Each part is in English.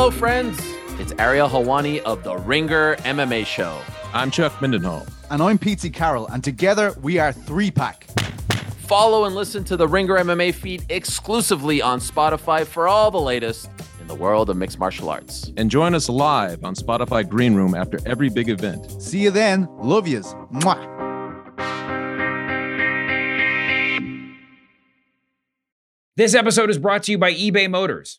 Hello, friends. It's Ariel Helwani of the Ringer MMA Show. I'm Chuck Mindenhall. And I'm Pete Carroll, and together we are Three Pack. Follow and listen to the Ringer MMA feed exclusively on Spotify for all the latest in the world of mixed martial arts. And join us live on Spotify Green Room after every big event. See you then. Love yous. Mwah. This episode is brought to you by eBay Motors.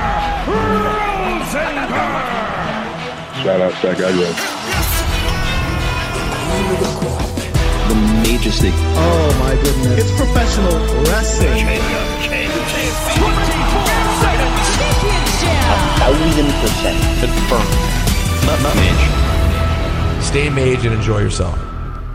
Rosenberg! Shout out Stack Agro. The majesty. Oh my goodness. It's professional wrestling. A thousand percent confirmed. Mage. Stay mage and enjoy yourself.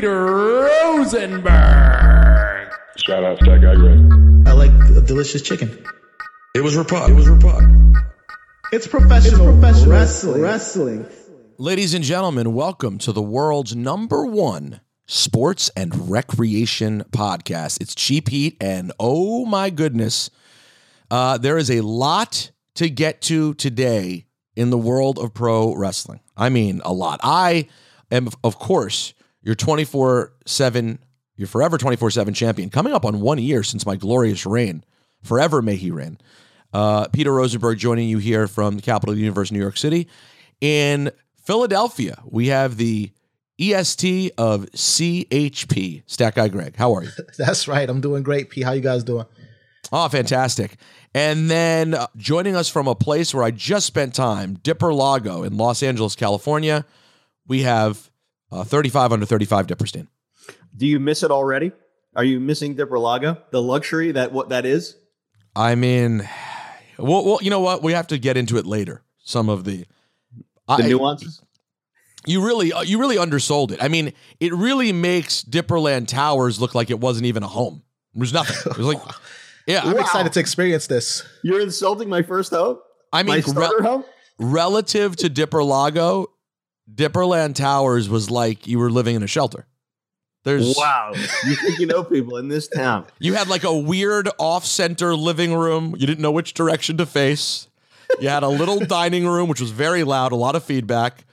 Peter Rosenberg. Shout out Stack Agro. I like a delicious chicken. It was Rapod. It was Rapod. It's professional, professional wrestling. wrestling. Ladies and gentlemen, welcome to the world's number one sports and recreation podcast. It's Cheap Heat, and oh my goodness, uh, there is a lot to get to today in the world of pro wrestling. I mean, a lot. I am, of course, your 24 7, your forever 24 7 champion, coming up on one year since my glorious reign. Forever may he reign. Uh, Peter Rosenberg joining you here from the capital universe, New York City. In Philadelphia, we have the EST of CHP, Stat Guy Greg. How are you? That's right. I'm doing great, P. How you guys doing? Oh, fantastic. And then uh, joining us from a place where I just spent time, Dipper Lago in Los Angeles, California, we have uh, 35 under 35 Dipperstein. Do you miss it already? Are you missing Dipper Lago? The luxury that what that is? I mean, well, well, you know what? We have to get into it later. Some of the The I- nuances? You really, uh, you really undersold it. I mean, it really makes Dipperland Towers look like it wasn't even a home. It was nothing. It was like, yeah, I'm I- excited to experience this. You're insulting my first home? I mean, my starter re- home? relative to Dipper Lago, Dipperland Towers was like you were living in a shelter. There's Wow. you think you know people in this town. You had like a weird off-center living room. You didn't know which direction to face. You had a little dining room, which was very loud, a lot of feedback.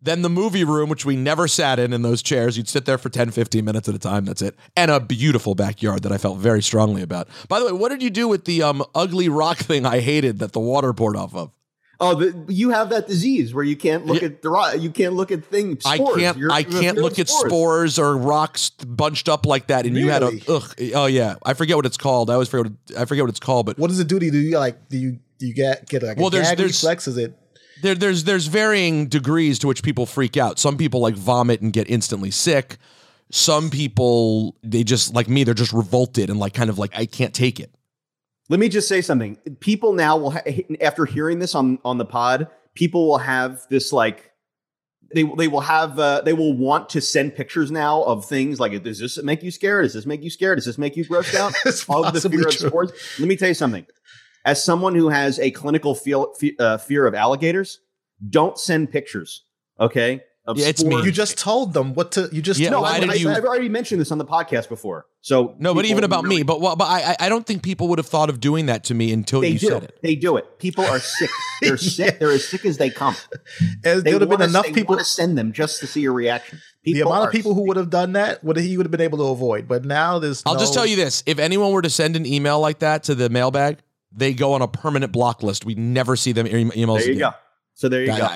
Then the movie room, which we never sat in in those chairs. You'd sit there for 10, 15 minutes at a time. That's it. And a beautiful backyard that I felt very strongly about. By the way, what did you do with the um, ugly rock thing I hated that the water poured off of? Oh, the, you have that disease where you can't look at the ro- you can't look at things. I can't. You're- I you're can't look of at spores or rocks bunched up like that. And you had a ugh. Oh yeah, I forget what it's called. I always forget. What, I forget what it's called. But What does it do to you? Do you like? Do you do you get get like Well, a there's- gag there's- reflex? Is it? there, there's there's varying degrees to which people freak out. Some people like vomit and get instantly sick. Some people they just like me. They're just revolted and like kind of like I can't take it. Let me just say something. People now will, ha- after hearing this on on the pod, people will have this like they they will have uh, they will want to send pictures now of things like does this make you scared? Does this make you scared? Does this make you grossed out? Of the fear of sports. Let me tell you something. as someone who has a clinical feel, fe- uh, fear of alligators, don't send pictures. Okay. Of Yeah, it's me. You just told them what to. You just Yeah, told why them did what you- I've already mentioned this on the podcast before. So No, but even about really- me. But well, but I I- I don't think people would have thought of doing that to me until they you do. said it. They do it. People are sick. They're sick. They're as sick as they come. There They would have been wanna- enough they people. wanna send them just to see your reaction. The amount of people who would have done that would he would have been able to avoid. But now there's. I'll just tell you this: if anyone were to send an email like that to the mailbag, they go on a permanent block list. We never see them e- emails. There you again. go. So there you I- go.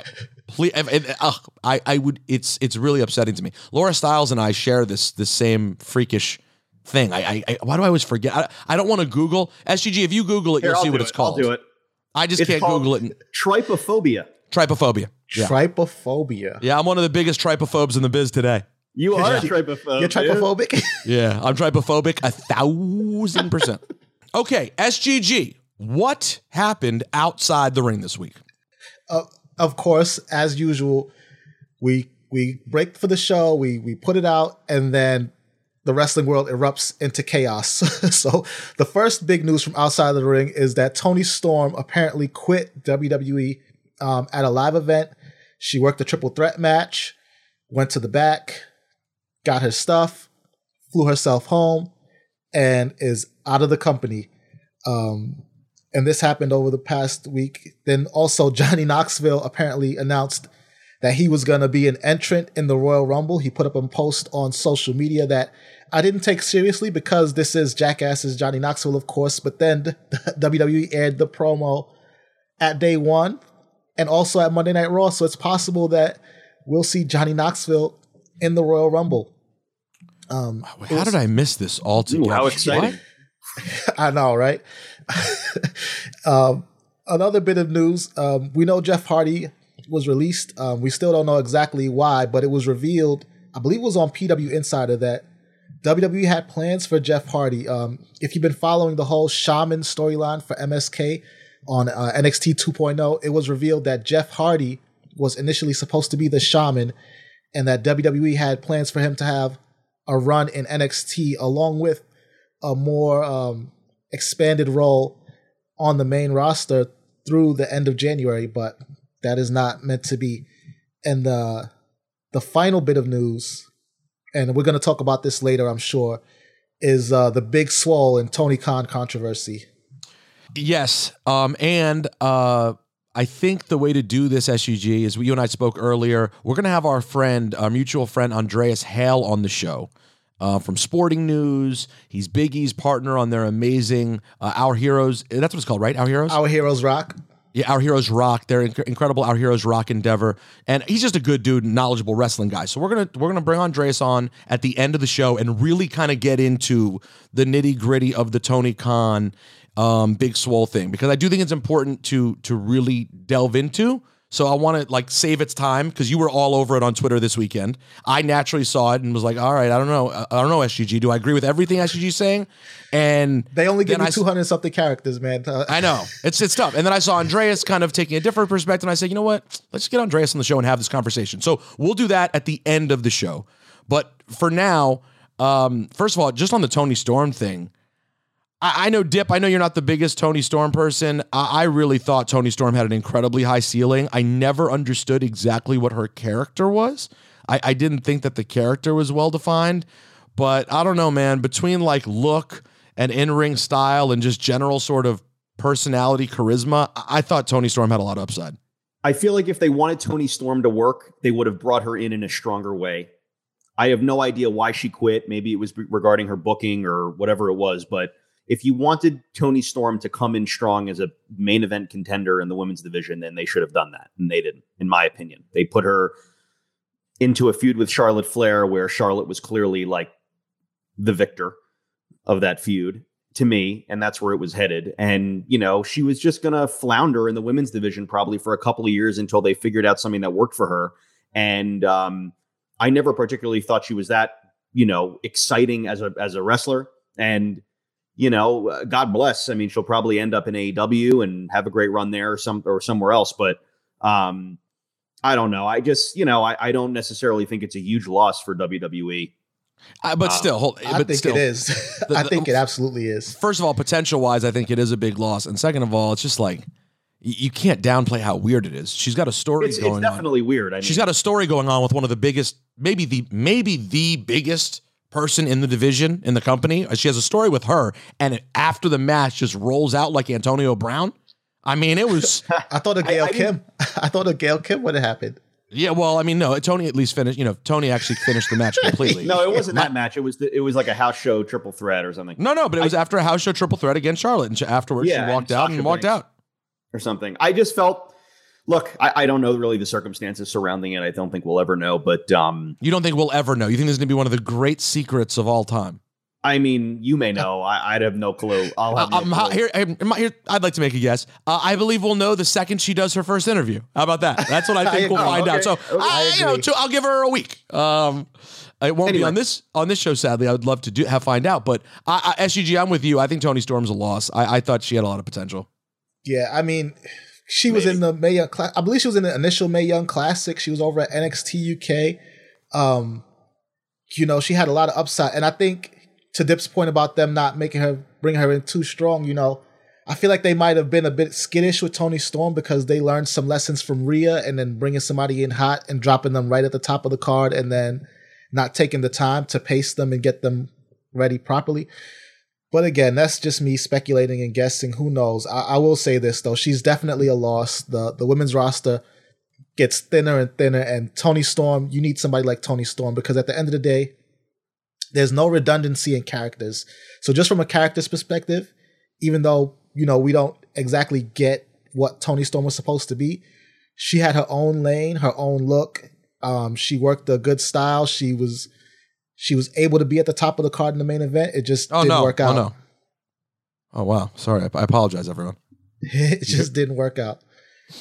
I- please, if- if- ugh, I, I would. It's it's really upsetting to me. Laura Stiles and I share this this same freakish thing. I, I, I why do I always forget? I, I don't want to Google SGG. If you Google it, Here, you'll I'll see do what it's it. I'll called. do it. I just It's can't Google it. And, Trypophobia. trypophobia. Yeah. Trypophobia. yeah, I'm one of the biggest trypophobes in the biz today. You are Yeah. a trypophobe. You're dude. trypophobic. Yeah, I'm trypophobic a thousand percent. Okay, SGG. What happened outside the ring this week? uh, of course, as usual, we we break for the show, we we put it out, and then the wrestling world erupts into chaos. so the first big news from outside of the ring is that Toni Storm apparently quit WWE um, at a live event. She worked a triple threat match, went to the back, got her stuff, flew herself home, and is out of the company. Um, and this happened over the past week. Then also Johnny Knoxville apparently announced that he was going to be an entrant in the Royal Rumble. He put up a post on social media that I didn't take seriously because this is Jackass's Johnny Knoxville, of course. But then WWE aired the promo at day one and also at Monday Night Raw. So it's possible that we'll see Johnny Knoxville in the Royal Rumble. Um, it How was- did I miss this altogether? Ooh, how exciting. I know, right? um, another bit of news: um, we know Jeff Hardy was released. Um, we still don't know exactly why, but it was revealed. I believe it was on PW Insider that WWE had plans for Jeff Hardy. Um, if you've been following the whole Shaman storyline for MSK on uh, NXT 2.0, it was revealed that Jeff Hardy was initially supposed to be the Shaman, and that WWE had plans for him to have a run in NXT along with a more um, expanded role on the main roster through the end of January, but that is not meant to be. And the the final bit of news, and we're going to talk about this later, I'm sure, is uh, the Big Swole and Tony Khan controversy. Yes. Um, and uh, I think the way to do this, SUG, is you and I spoke earlier. We're going to have our friend, our mutual friend, Andreas Hale, on the show. Uh, from Sporting News, he's Biggie's partner on their amazing uh, Our Heroes. That's what it's called, right? Our Heroes. Our Heroes Rock. Yeah, Our Heroes Rock. They're inc- incredible. Our Heroes Rock endeavor, and he's just a good dude, knowledgeable wrestling guy. So we're gonna we're gonna bring Andreas on at the end of the show and really kind of get into the nitty gritty of the Tony Khan um, Big Swole thing because I do think it's important to to really delve into. So I want to like save its time because you were all over it on Twitter this weekend. I naturally saw it and was like, all right, I don't know, I don't know SGG. Do I agree with everything SGG's saying? And They only give me 200 something characters, man. Uh, I know it's it's tough. And then I saw Andreas kind of taking a different perspective, and I said, you know what? Let's just get Andreas on the show and have this conversation. So we'll do that at the end of the show. But for now, um, first of all, just on the Toni Storm thing, I, know Dip. I know you're not the biggest Toni Storm person. I, I really thought Toni Storm had an incredibly high ceiling. I never understood exactly what her character was. I, I didn't think that the character was well defined. But I don't know, man. Between like look and in ring style and just general sort of personality, charisma, I, I thought Toni Storm had a lot of upside. I feel like if they wanted Toni Storm to work, they would have brought her in in a stronger way. I have no idea why she quit. Maybe it was regarding her booking or whatever it was. But if you wanted Toni Storm to come in strong as a main event contender in the women's division, then they should have done that. And they didn't, in my opinion. They put her into a feud with Charlotte Flair, where Charlotte was clearly like the victor of that feud to me, and that's where it was headed. And you know, she was just gonna flounder in the women's division probably for a couple of years until they figured out something that worked for her. And um, I never particularly thought she was that you know exciting as a as a wrestler. And you know, uh, God bless. I mean, she'll probably end up in AEW and have a great run there or some or somewhere else. But um, I don't know. I just you know I, I don't necessarily think it's a huge loss for WWE. Uh, but still, hold, I but think still, it is. the- I think it absolutely is. First of all, potential wise, I think it is a big loss, and second of all, it's just like you can't downplay how weird it is. She's got a story It's, going it's on. definitely weird. I mean, She's got a story going on with one of the biggest, maybe the maybe the biggest person in the division in the company. She has a story with her, and it, after the match, just rolls out like Antonio Brown. I mean, it was I thought of Gail I Kim. I thought of Gail Kim would have happened. yeah. Well, I mean, no, Toni at least finished. You know, Toni actually finished the match completely. no, it wasn't that match. It was the, it was like a house show triple threat or something. no, no, but it was after a house show triple threat against Charlotte, and she, afterwards Yeah, she walked and out Sasha and walked Banks. out. or something. I just felt. Look, I, I don't know really the circumstances surrounding it. I don't think we'll ever know. But um, You don't think we'll ever know? You think this is going to be one of the great secrets of all time? I mean, you may know. I, I'd have no clue. I'll have no Um, how- clue. here, here, I'd like to make a guess. Uh, I believe we'll know the second she does her first interview. How about that? That's what I think I we'll agree. find out. So, Okay, I, I you know, agree. two, I'll give her a week. Um, it won't be on this on this show. Sadly, I would love to do have find out. But I, I, SGG, I'm with you. I think Toni Storm's a loss. I, I thought she had a lot of potential. Yeah, I mean, she was in the Mae Young. Cla- I believe she was in the initial Mae Young Classic. She was over at NXT UK. Um, you know, she had a lot of upside, and I think to Dip's point about them not making her bring her in too strong. You know, I feel like they might have been a bit skittish with Toni Storm because they learned some lessons from Rhea, and then bringing somebody in hot and dropping them right at the top of the card, and then not taking the time to pace them and get them ready properly. But again, that's just me speculating and guessing. Who knows? I, I will say this though: she's definitely a loss. the The women's roster gets thinner and thinner, and Toni Storm. You need somebody like Toni Storm because at the end of the day, there's no redundancy in characters. So just from a character's perspective, even though you know we don't exactly get what Toni Storm was supposed to be, she had her own lane, her own look. Um, she worked a good style. She was she was able to be at the top of the card in the main event. It just Oh didn't no! work out. Oh no! Oh wow! Sorry, I, I apologize, everyone. it just didn't work out.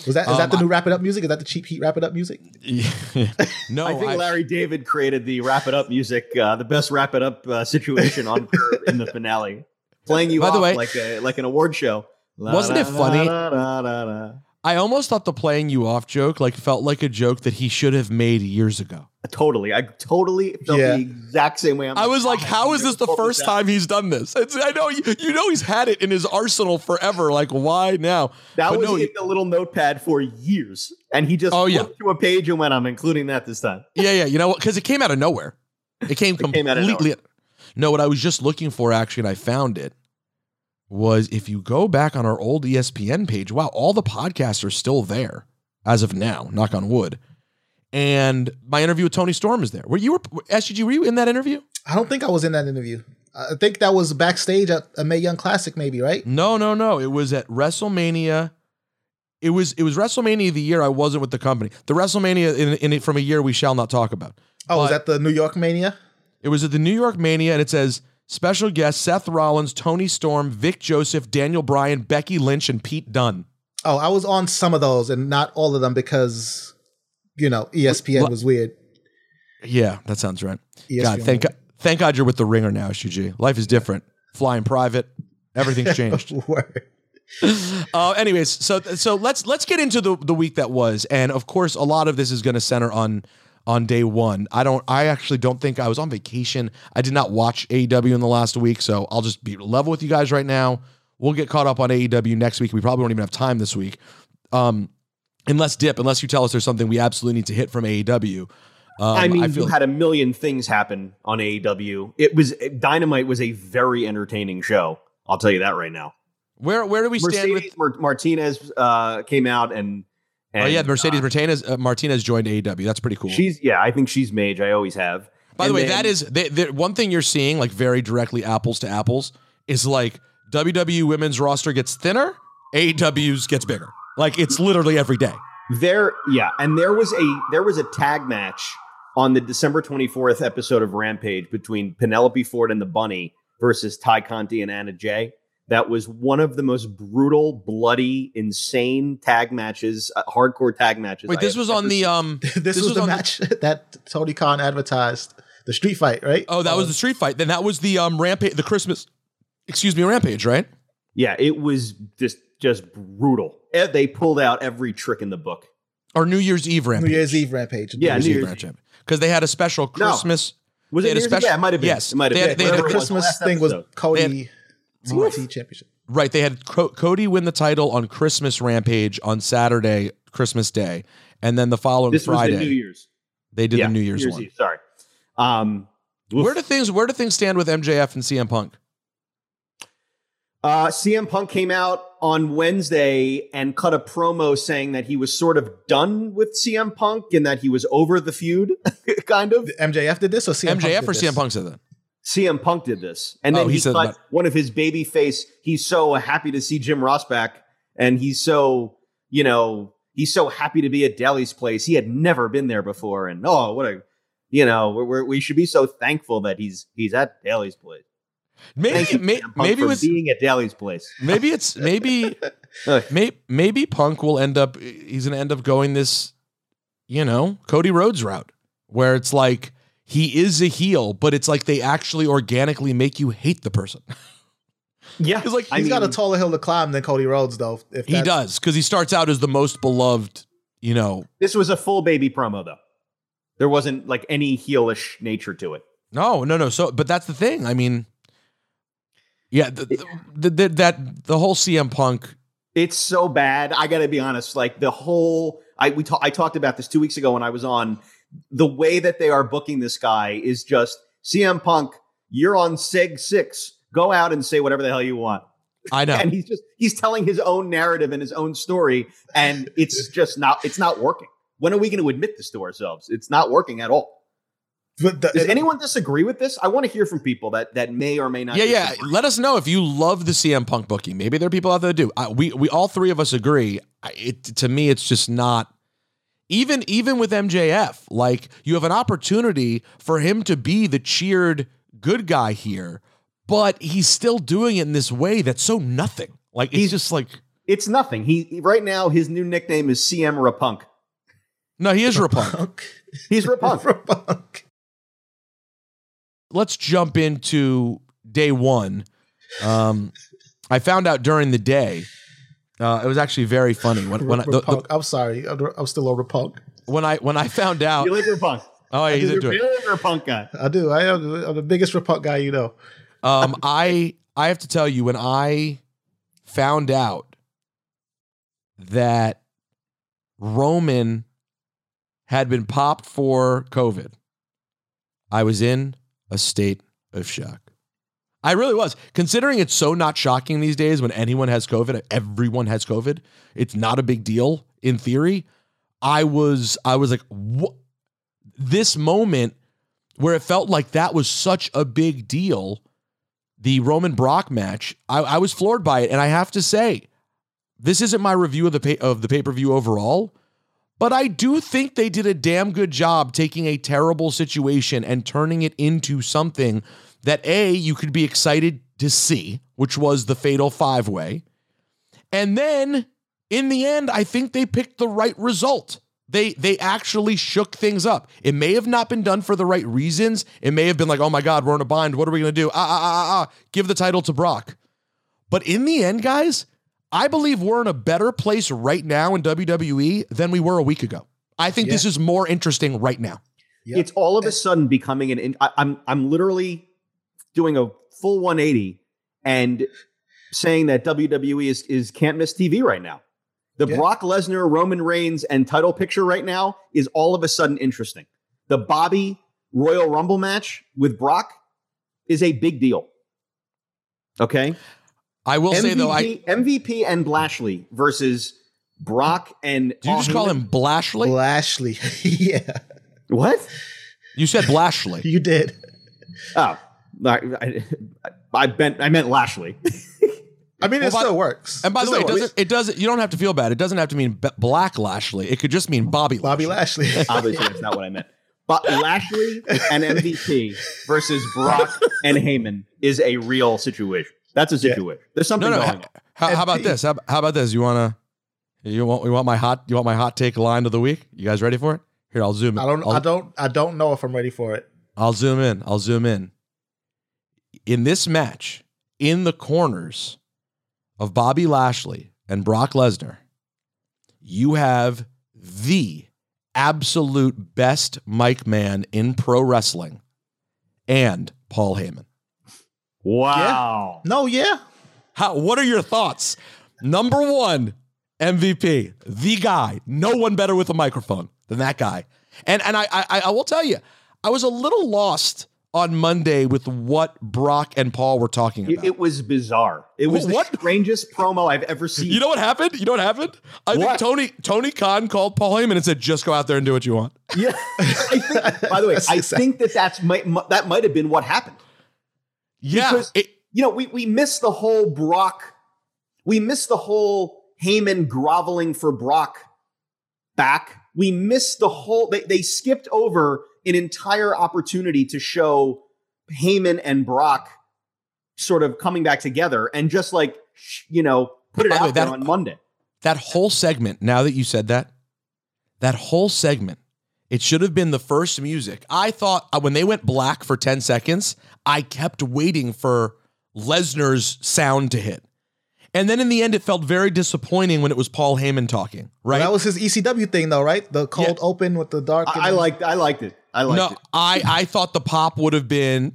Was that is Um, that the new wrap it up music? Is that the cheap heat wrap it up music? no, I think Larry David created the wrap it up music, uh, the best wrap it up uh, situation on Curb in the finale, playing you By the way- like a, like an award show. Wasn't it funny? La, la, la, la. I almost thought the playing you off joke like felt like a joke that he should have made years ago. Totally, I totally felt Yeah. the exact same way. I'm I was like, how is this the pull this first out. time he's done this? It's, I know you, you know he's had it in his arsenal forever. Like, why now? That But was no, in the little notepad for years, and he just Oh, yeah. flipped to a page and went, "I'm including that this time." Yeah, yeah. You know what? Because it came out of nowhere. It came It came out of completely. no, what I was just looking for actually, and I found it was if you go back on our old ESPN page. Wow, all the podcasts are still there as of now. Knock on wood. And my interview with Toni Storm is there. Were you were SGG? Were you in that interview? I don't think I was in that interview. I think that was backstage at a Mae Young Classic, maybe, right? No, no, no. It was at WrestleMania. It was it was WrestleMania the year I wasn't with the company. The WrestleMania in, in it from a year we shall not talk about. Oh, was that the New York Mania? It was at the New York Mania, and it says special guests Seth Rollins, Toni Storm, Vic Joseph, Daniel Bryan, Becky Lynch, and Pete Dunne. Oh, I was on some of those and not all of them because you know ESPN was weird. Yeah, that sounds right. ESPN God, thank was- thank God you're with the ringer now, SUG. Life is different. Flying private, everything's changed. Uh, anyways, so so let's let's get into the the week that was, and of course, a lot of this is going to center on on day one. I don't. I actually don't think I was on vacation. I did not watch AEW in the last week, so I'll just be level with you guys right now. We'll get caught up on AEW next week. We probably won't even have time this week, um, unless Dip, unless you tell us there's something we absolutely need to hit from AEW. Um, I mean, feel you had a million things happen on AEW. It was Dynamite was a very entertaining show. I'll tell you that right now. where where do we stand with? Mercedes Martinez uh, came out and, and oh yeah, Mercedes uh, Martinez uh, Martinez joined AEW. That's pretty cool. she's yeah, I think she's mage. I always have. By the way, then- that is the, the one thing you're seeing, like very directly apples to apples, is like WWE women's roster gets thinner, AEW's gets bigger. Like it's literally every day. There, yeah, and there was a there was a tag match on the December 24th episode of Rampage between Penelope Ford and the Bunny versus Tay Conti and Anna Jay. That was one of the most brutal, bloody, insane tag matches, uh, hardcore tag matches. Wait, I this have was on ever the seen. um. this, was, the on match that Tony Khan advertised. The street fight, right? oh, that was the street fight. Then that was the um rampage, the Christmas, excuse me, rampage, right? Yeah, it was just just brutal. Eh, They pulled out every trick in the book. Or New Year's Eve rampage. New. Year's Eve rampage. Yeah, New Year's Eve rampage. because they had a special No. Christmas. Was it a New Year's Eve? special- Yeah, it might have been. yes. It might have They had- been. they had the Whatever it was, Christmas last thing was. Cody They TNT Championship. Right. They had Co- Cody win the title on Christmas Rampage on Saturday, Christmas Day, and then the following This Friday the New Year's. they did yeah, the New Year's, one. Eve. Sorry. Um. Where do things Where do things stand with MJF and CM Punk? Uh, CM Punk came out on Wednesday and cut a promo saying that he was sort of done with CM Punk and that he was over the feud, kind of. MJF did this or CM Punk MJF did or this? CM Punk said that. CM Punk did this, and then Oh, he he, said cut one of his baby face. He's so happy to see Jim Ross back, and he's so you know he's so happy to be at Daily's place. He had never been there before, and oh, what a you know we're, we're, we should be so thankful that he's he's at Daily's place. Maybe may, maybe was being at Daily's place. maybe it's maybe may, maybe Punk will end up he's to end up going this you know Cody Rhodes route where it's like he is a heel but it's like they actually organically make you hate the person. Yeah, He's like I He's got a taller hill to climb than Cody Rhodes, though. If he does cuz he starts out as the most beloved, you know. This was a full baby promo, though. There wasn't like any heelish nature to it. No, no, no. So but that's the thing. I mean yeah, the, the, the, the, that the whole CM Punk It's so bad. I got to be honest. Like the whole, I we ta- I talked about this two weeks ago when I was on. The way that they are booking this guy is just CM Punk. You're on Seg Six. Go out and say whatever the hell you want. I know. And he's just he's telling his own narrative and his own story, and it's just not it's not working. When are we going to admit this to ourselves? It's not working at all. But the, Does anyone disagree with this? I want to hear from people that that may or may not. Yeah, yeah. Let us know if you love the CM Punk booking. Maybe there are people out there that do. I, we we all three of us agree. I- It to me, it's just not. Even even with MJF, like you have an opportunity for him to be the cheered good guy here, but he's still doing it in this way that's so nothing. Like it's He's- just like It's nothing. He right now his new nickname is CM Rapunk. no, he is Rapunk. Punk. He's Rapunk. Punk. Let's jump into day one. Um, I found out during the day. Uh, it was actually very funny when when I, the, the, I'm sorry. I'm, I'm still over Punk. when I when I found out. you like Rapunk? Oh, yeah, he's into it. really a Rapunk guy. I do. I am I'm the biggest Punk guy you know. Um, I I have to tell you when I found out that Roman had been popped for COVID, I was in a state of shock. I really was. Considering it's so not shocking these days when anyone has COVID, everyone has COVID. It's not a big deal in theory. I was I was like, what? This moment where it felt like that was such a big deal, the Roman Brock match, I, I was floored by it, and I have to say, this isn't my review of the pay, of the pay per view overall, but I do think they did a damn good job taking a terrible situation and turning it into something that a you could be excited to see, which was the fatal five way, and then in the end, I think they picked the right result. They they actually shook things up. It may have not been done for the right reasons. It may have been like, oh my God, we're in a bind. What are we gonna do? Ah ah ah ah ah. Give the title to Brock. But in the end, guys, I believe we're in a better place right now in WWE than we were a week ago. I think this is more interesting right now. Yep. It's all of a sudden becoming an. in- I, I'm I'm literally doing a full 180 and saying that WWE is is can't miss TV right now. The Yeah. Brock Lesnar, Roman Reigns, and title picture right now is all of a sudden interesting. The Bobby Royal Rumble match with Brock is a big deal. Okay. I will say though, I MVP, MVP and Blashley versus Brock and. do you just call him Blashley? Lashley. yeah, what? You said Blashley. you did. Oh, I, I, I meant I meant Lashley. I mean, it by- still works. And by the way, it doesn't it doesn't you don't have to feel bad. It doesn't have to mean B- Black Lashley. It could just mean Bobby. Bobby Lashley. Obviously, that's not what I meant. But Lashley and MVP versus Brock and Heyman is a real situation. That's a situation. There's something No, no. going on. How, how about this? How, how about this? You wanna you want you want my hot you want my hot take line of the week? You guys ready for it? Here, I'll zoom in. I don't. I'll, I don't. I don't know if I'm ready for it. I'll zoom in. I'll zoom in. In this match, in the corners of Bobby Lashley and Brock Lesnar, you have the absolute best mic man in pro wrestling and Paul Heyman. Wow. No, yeah. How, what are your thoughts? Number one, MVP, the guy. No one better with a microphone than that guy. And and I I, I will tell you, I was a little lost on Monday with what Brock and Paul were talking about. it was bizarre. It was What? the strangest promo I've ever seen. you know what happened? You know what happened? I think Tony Tony Khan called Paul Heyman and said, "Just go out there and do what you want." Yeah. I think, by the way, That's I think that that's might, that might have been what happened. Yeah, Because- it- You know, we we missed the whole Brock. We missed the whole Heyman groveling for Brock back. We missed the whole. They they skipped over an entire opportunity to show Heyman and Brock sort of coming back together and just like you know put it By out way, there that- on Monday. that whole segment, now that you said that, that whole segment, it should have been the first music. I thought uh, when they went black for 10 seconds, I kept waiting for Lesnar's sound to hit. And then in the end, it felt very disappointing when it was Paul Heyman talking, right? That was his ECW thing, though, right? The cold Yeah. open with the dark. I, I liked I liked it. I liked no, it. I, I thought the pop would have been.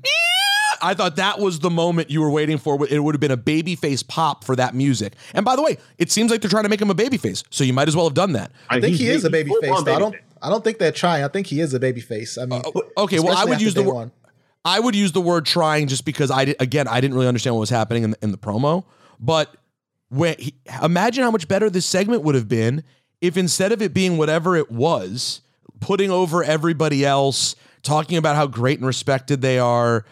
I thought that was the moment you were waiting for. It would have been a babyface pop for that music. And by the way, it seems like they're trying to make him a babyface, so you might as well have done that. I think he He's- is a he's baby face. full-on I don't. babyface. I don't think they're trying. I think he is a baby face. I mean, uh, Okay, well, I would use the word. I would use the word trying just because I did, again I didn't really understand what was happening in the, in the promo. But when he, imagine how much better this segment would have been if instead of it being whatever it was, putting over everybody else, talking about how great and respected they are.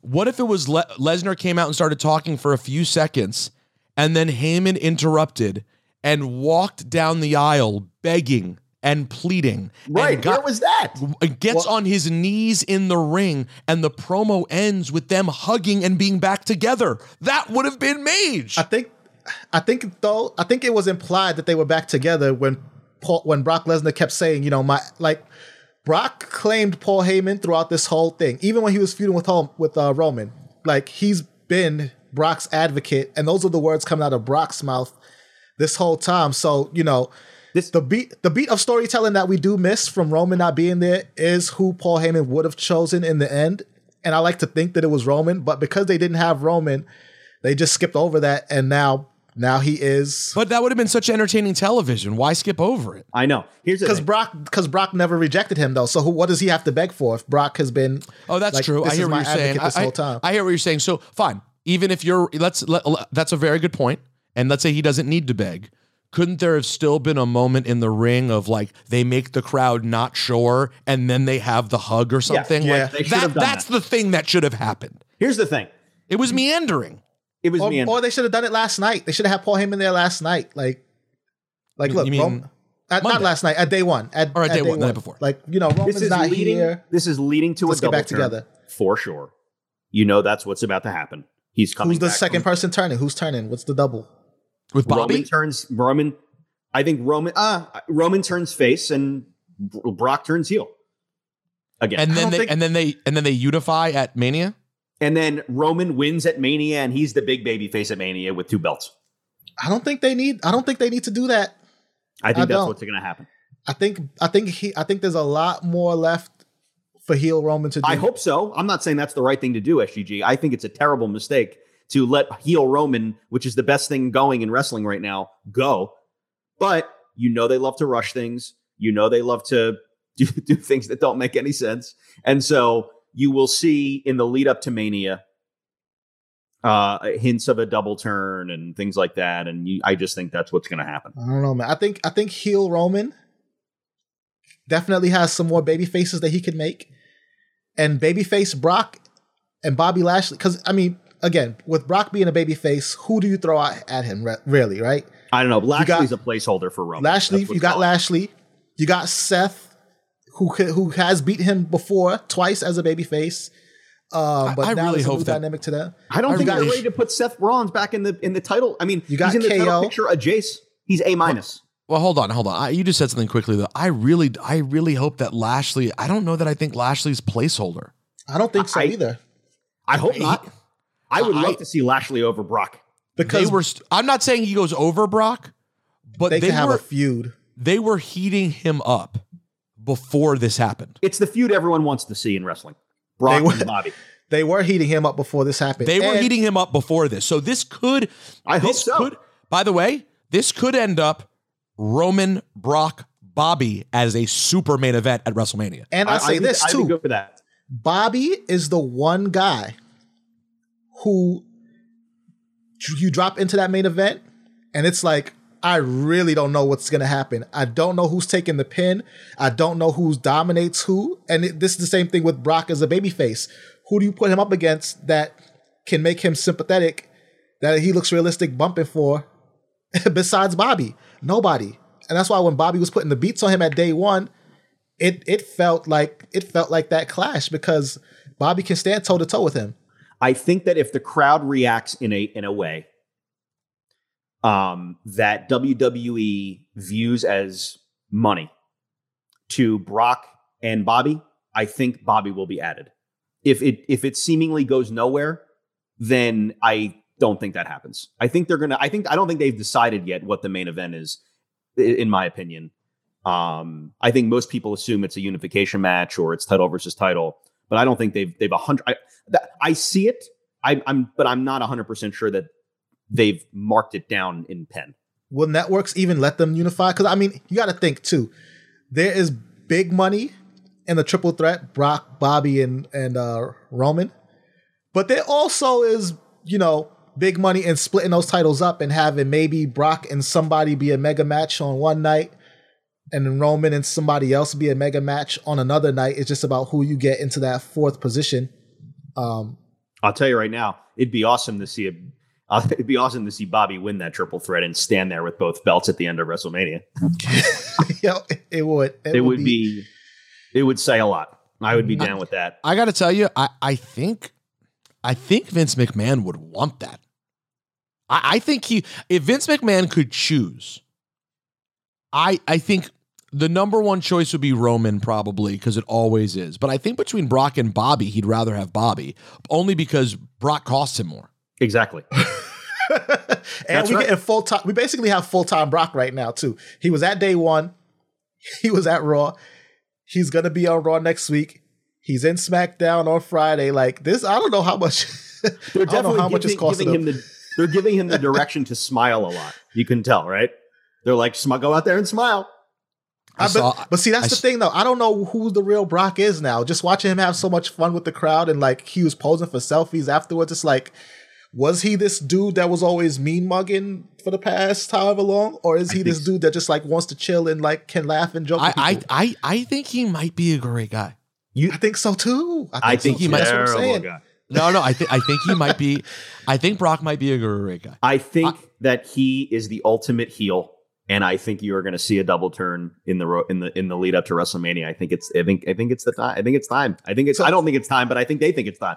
What if it was Le- Lesnar came out and started talking for a few seconds, and then Heyman interrupted and walked down the aisle begging and pleading. and Right. got- Where was that? gets on his knees in the ring, and the promo ends with them hugging and being back together. That would have been Mage. I think. I think though. I think it was implied that they were back together when Paul, when Brock Lesnar kept saying, you know, my like. Brock claimed Paul Heyman throughout this whole thing, even when he was feuding with home with uh, Roman. Like he's been Brock's advocate, and those are the words coming out of Brock's mouth this whole time. So you know, This- the beat the beat of storytelling that we do miss from Roman not being there is who Paul Heyman would have chosen in the end. And I like to think that it was Roman, but because they didn't have Roman, they just skipped over that, and now now he is but that would have been such entertaining television. Why skip over it? I know. Here's because. Brock because Brock never rejected him though. So who, what does he have to beg for if Brock has been? Oh, that's like, true. I hear what you're saying. This I, whole time. I hear what you're saying. So fine, even if you're let's let, that's a very good point. And let's say he doesn't need to beg. Couldn't there have still been a moment in the ring of like they make the crowd not sure and then they have the hug or something? yeah. like They that, have done that's that. the thing that should have happened. Here's the thing. It was meandering. It was or, me and or they should have done it last night. They should have had Paul Heyman there last night. Like, like You look, mean Rom- at, not last night at day one. At, Or at day one, the night before. Like you know, Roman's this is not leading. here. This is leading to Let's a get back turn together. for sure. You know that's what's about to happen. He's coming. Who's the back second from- person turning? Who's turning? What's the double? With Bobby? Roman turns Roman. I think Roman. Uh, Roman turns face and Brock turns heel again. and then they think- and then they and then they unify at Mania. And then Roman wins at Mania, and he's the big baby face at Mania with two belts. I don't think they need. I don't think they need to do that. I think I that's don't. what's going to happen. I think. I think he. I think there's a lot more left for heel Roman to do. I hope so. I'm not saying that's the right thing to do, SGG. I think it's a terrible mistake to let heel Roman, which is the best thing going in wrestling right now, go. But you know they love to rush things. You know they love to do, do things that don't make any sense. And so you will see in the lead up to Mania uh, hints of a double turn and things like that. And you, I just think that's what's going to happen. I don't know, man. I think I think heel Roman definitely has some more baby faces that he could make, and babyface Brock and Bobby Lashley. Because I mean, again, with Brock being a baby face, who do you throw out at him? re- Really, right? I don't know. got- Lashley's a placeholder for Roman. Lashley, you got. Lashley, you got Seth, who who has beat him before twice as a babyface. Um, but I now really a hope new that- dynamic to them. I don't I think really- they're ready to put Seth Rollins back in the in the title. I mean, You got he's in the title picture of Jace. He's A minus. Well, hold on, hold on. I, you just said something quickly though. I really, I really hope that Lashley. I don't know that I think Lashley's placeholder. I don't think so I- either I hope not. I would I- love to see Lashley over Brock. because they were. St- I'm not saying he goes over Brock, but they they, can have were a feud. they were heating him up before this happened. It's the feud everyone wants to see in wrestling. Brock were- and Bobby. They were heating him up before this happened. They were And heating him up before this. So this could I hope so. could by the way, this could end up Roman Brock Bobby as a super main event at WrestleMania. And I, say think- this too. good for that. Bobby is the one guy who you drop into that main event, and it's like, I really don't know what's going to happen. I don't know who's taking the pin. I don't know who dominates who. And it, this is the same thing with Brock as a babyface. Who do you put him up against that can make him sympathetic, that he looks realistic bumping for, besides Bobby? Nobody. And that's why when Bobby was putting the beats on him at day one, it it felt like it felt like that clash because Bobby can stand toe to toe with him. I think that if the crowd reacts in a in a way um, that WWE views as money to Brock and Bobby, I think Bobby will be added. If it if it seemingly goes nowhere, then I don't think that happens. I think they're gonna. I think I don't think they've decided yet what the main event is. In my opinion, um, I think most people assume it's a unification match or it's title versus title, but I don't think they've they've a hundred. I, I see it. I, I'm, but I'm not hundred percent sure that they've marked it down in pen. Will networks even let them unify? Because I mean, you got to think too. There is big money in the triple threat: Brock, Bobby, and and uh, Roman. But there also is, you know, big money in splitting those titles up and having maybe Brock and somebody be a mega match on one night, and then Roman and somebody else be a mega match on another night. It's just about who you get into that fourth position. Um, I'll tell you right now, it'd be awesome to see a. Uh, it'd be awesome to see Bobby win that triple threat and stand there with both belts at the end of WrestleMania. yeah, it would. It, would be, It would say a lot. I would be down with that. I got to tell you, I, I think, I think Vince McMahon would want that. I, I think he, if Vince McMahon could choose, I, I think the number one choice would be Roman probably because it always is. But I think between Brock and Bobby, he'd rather have Bobby only because Brock costs him more. Exactly. and That's we right. get full time. We basically have full time Brock right now too. He was at day one. He was at Raw. He's gonna be on Raw next week. He's in SmackDown on Friday. Like this, I don't know how much. They're I don't know definitely how much it's giving, costing him. him the. They're giving him the direction to smile a lot. You can tell, right? They're like, "Sm- go out there and smile. I I- saw- but, but see, that's I the s- thing though. I don't know who the real Brock is now. Just watching him have so much fun with the crowd and like he was posing for selfies afterwards. It's like, was he this dude that was always mean mugging for the past however long, or is he this dude that just like wants to chill and like can laugh and joke? I, I. I, I think he might be a great guy. I think so too. I think, I think so he too. might. That's what I'm saying. guy. No, no, I think I think he might be. I think Brock might be a great guy. I think that he is the ultimate heel, and I think you are going to see a double turn in the ro- in the in the lead up to WrestleMania. I think it's. I think. I think it's the time. I think it's time. I think it's. I don't think it's time, but I think they think it's time.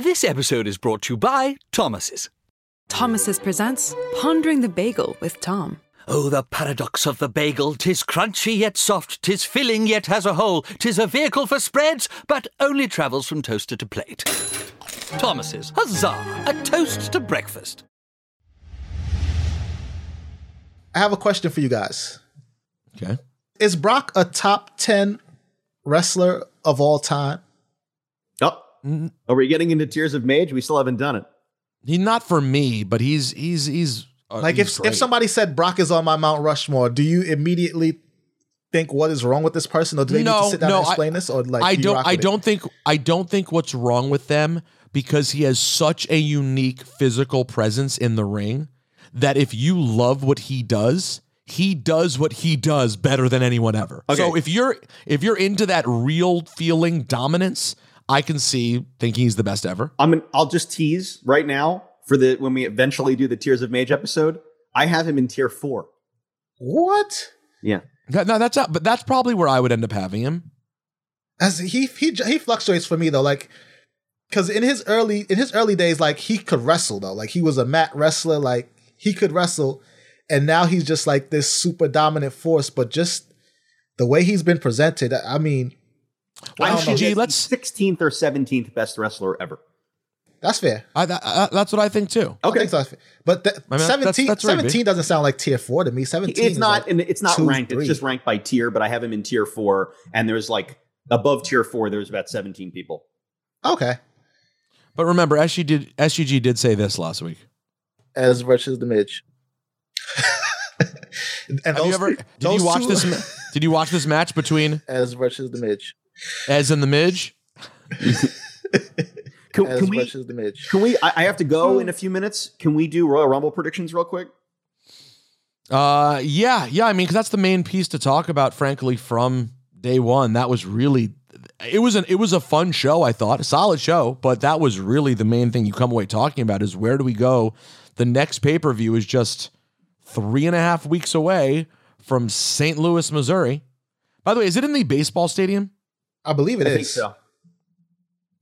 This episode is brought to you by Thomas's. Thomas's presents Pondering the Bagel with Tom. Oh, the paradox of the bagel! Tis crunchy yet soft, tis filling yet has a hole, tis a vehicle for spreads, but only travels from toaster to plate. Thomas's, huzzah! A toast to breakfast. I have a question for you guys. Okay. Is Brock a top ten wrestler of all time? Oh, are we getting into Tears of Mage? We still haven't done it. He not for me, but he's he's he's uh, like he's if great. if somebody said Brock is on my Mount Rushmore, do you immediately think what is wrong with this person, or do they need to sit down and explain I, this, or like I do don't I it? don't think I don't think what's wrong with them, because he has such a unique physical presence in the ring that if you love what he does, he does what he does better than anyone ever. Okay. So if you're if you're into that real feeling dominance, I can see thinking he's the best ever. I'm an, I'll just tease right now for the when we eventually do the Tiers of Mage episode. I have him in tier four. What? Yeah. That- No, that's not, but that's probably where I would end up having him. As he he he fluctuates for me though, like because in his early in his early days, like he could wrestle though, like he was a mat wrestler, like he could wrestle, and now he's just like this super dominant force. But just the way he's been presented, I mean, I don't know. Gee, let's 16th or 17th best wrestler ever. that's fair. I, that, uh, that's what I think too. Okay, I think that's fair. but the, I mean, 17, that's right, 17 doesn't sound like tier four to me. Seventeen, It's is not, like and it's not two, ranked. three. It's just ranked by tier. But I have him in tier four, and there's like above tier four. There's about 17 people. okay. But remember, SG did SGG did say this last week. As much as the Midge. and Have you ever? Did you watch two- this? Did you watch this match between as much as the Midge? Ez and the Midge? Can, As can we? versus the Midge. Can we? I, I have to go in a few minutes. Can we do Royal Rumble predictions real quick? Uh, yeah, yeah. I mean, because that's the main piece to talk about. Frankly, from day one, that was really it was an it was a fun show. I thought a solid show, but that was really the main thing you come away talking about is where do we go? The next pay per view is just three and a half weeks away from St. Louis, Missouri. By the way, is it in the baseball stadium? I believe it I is. think so.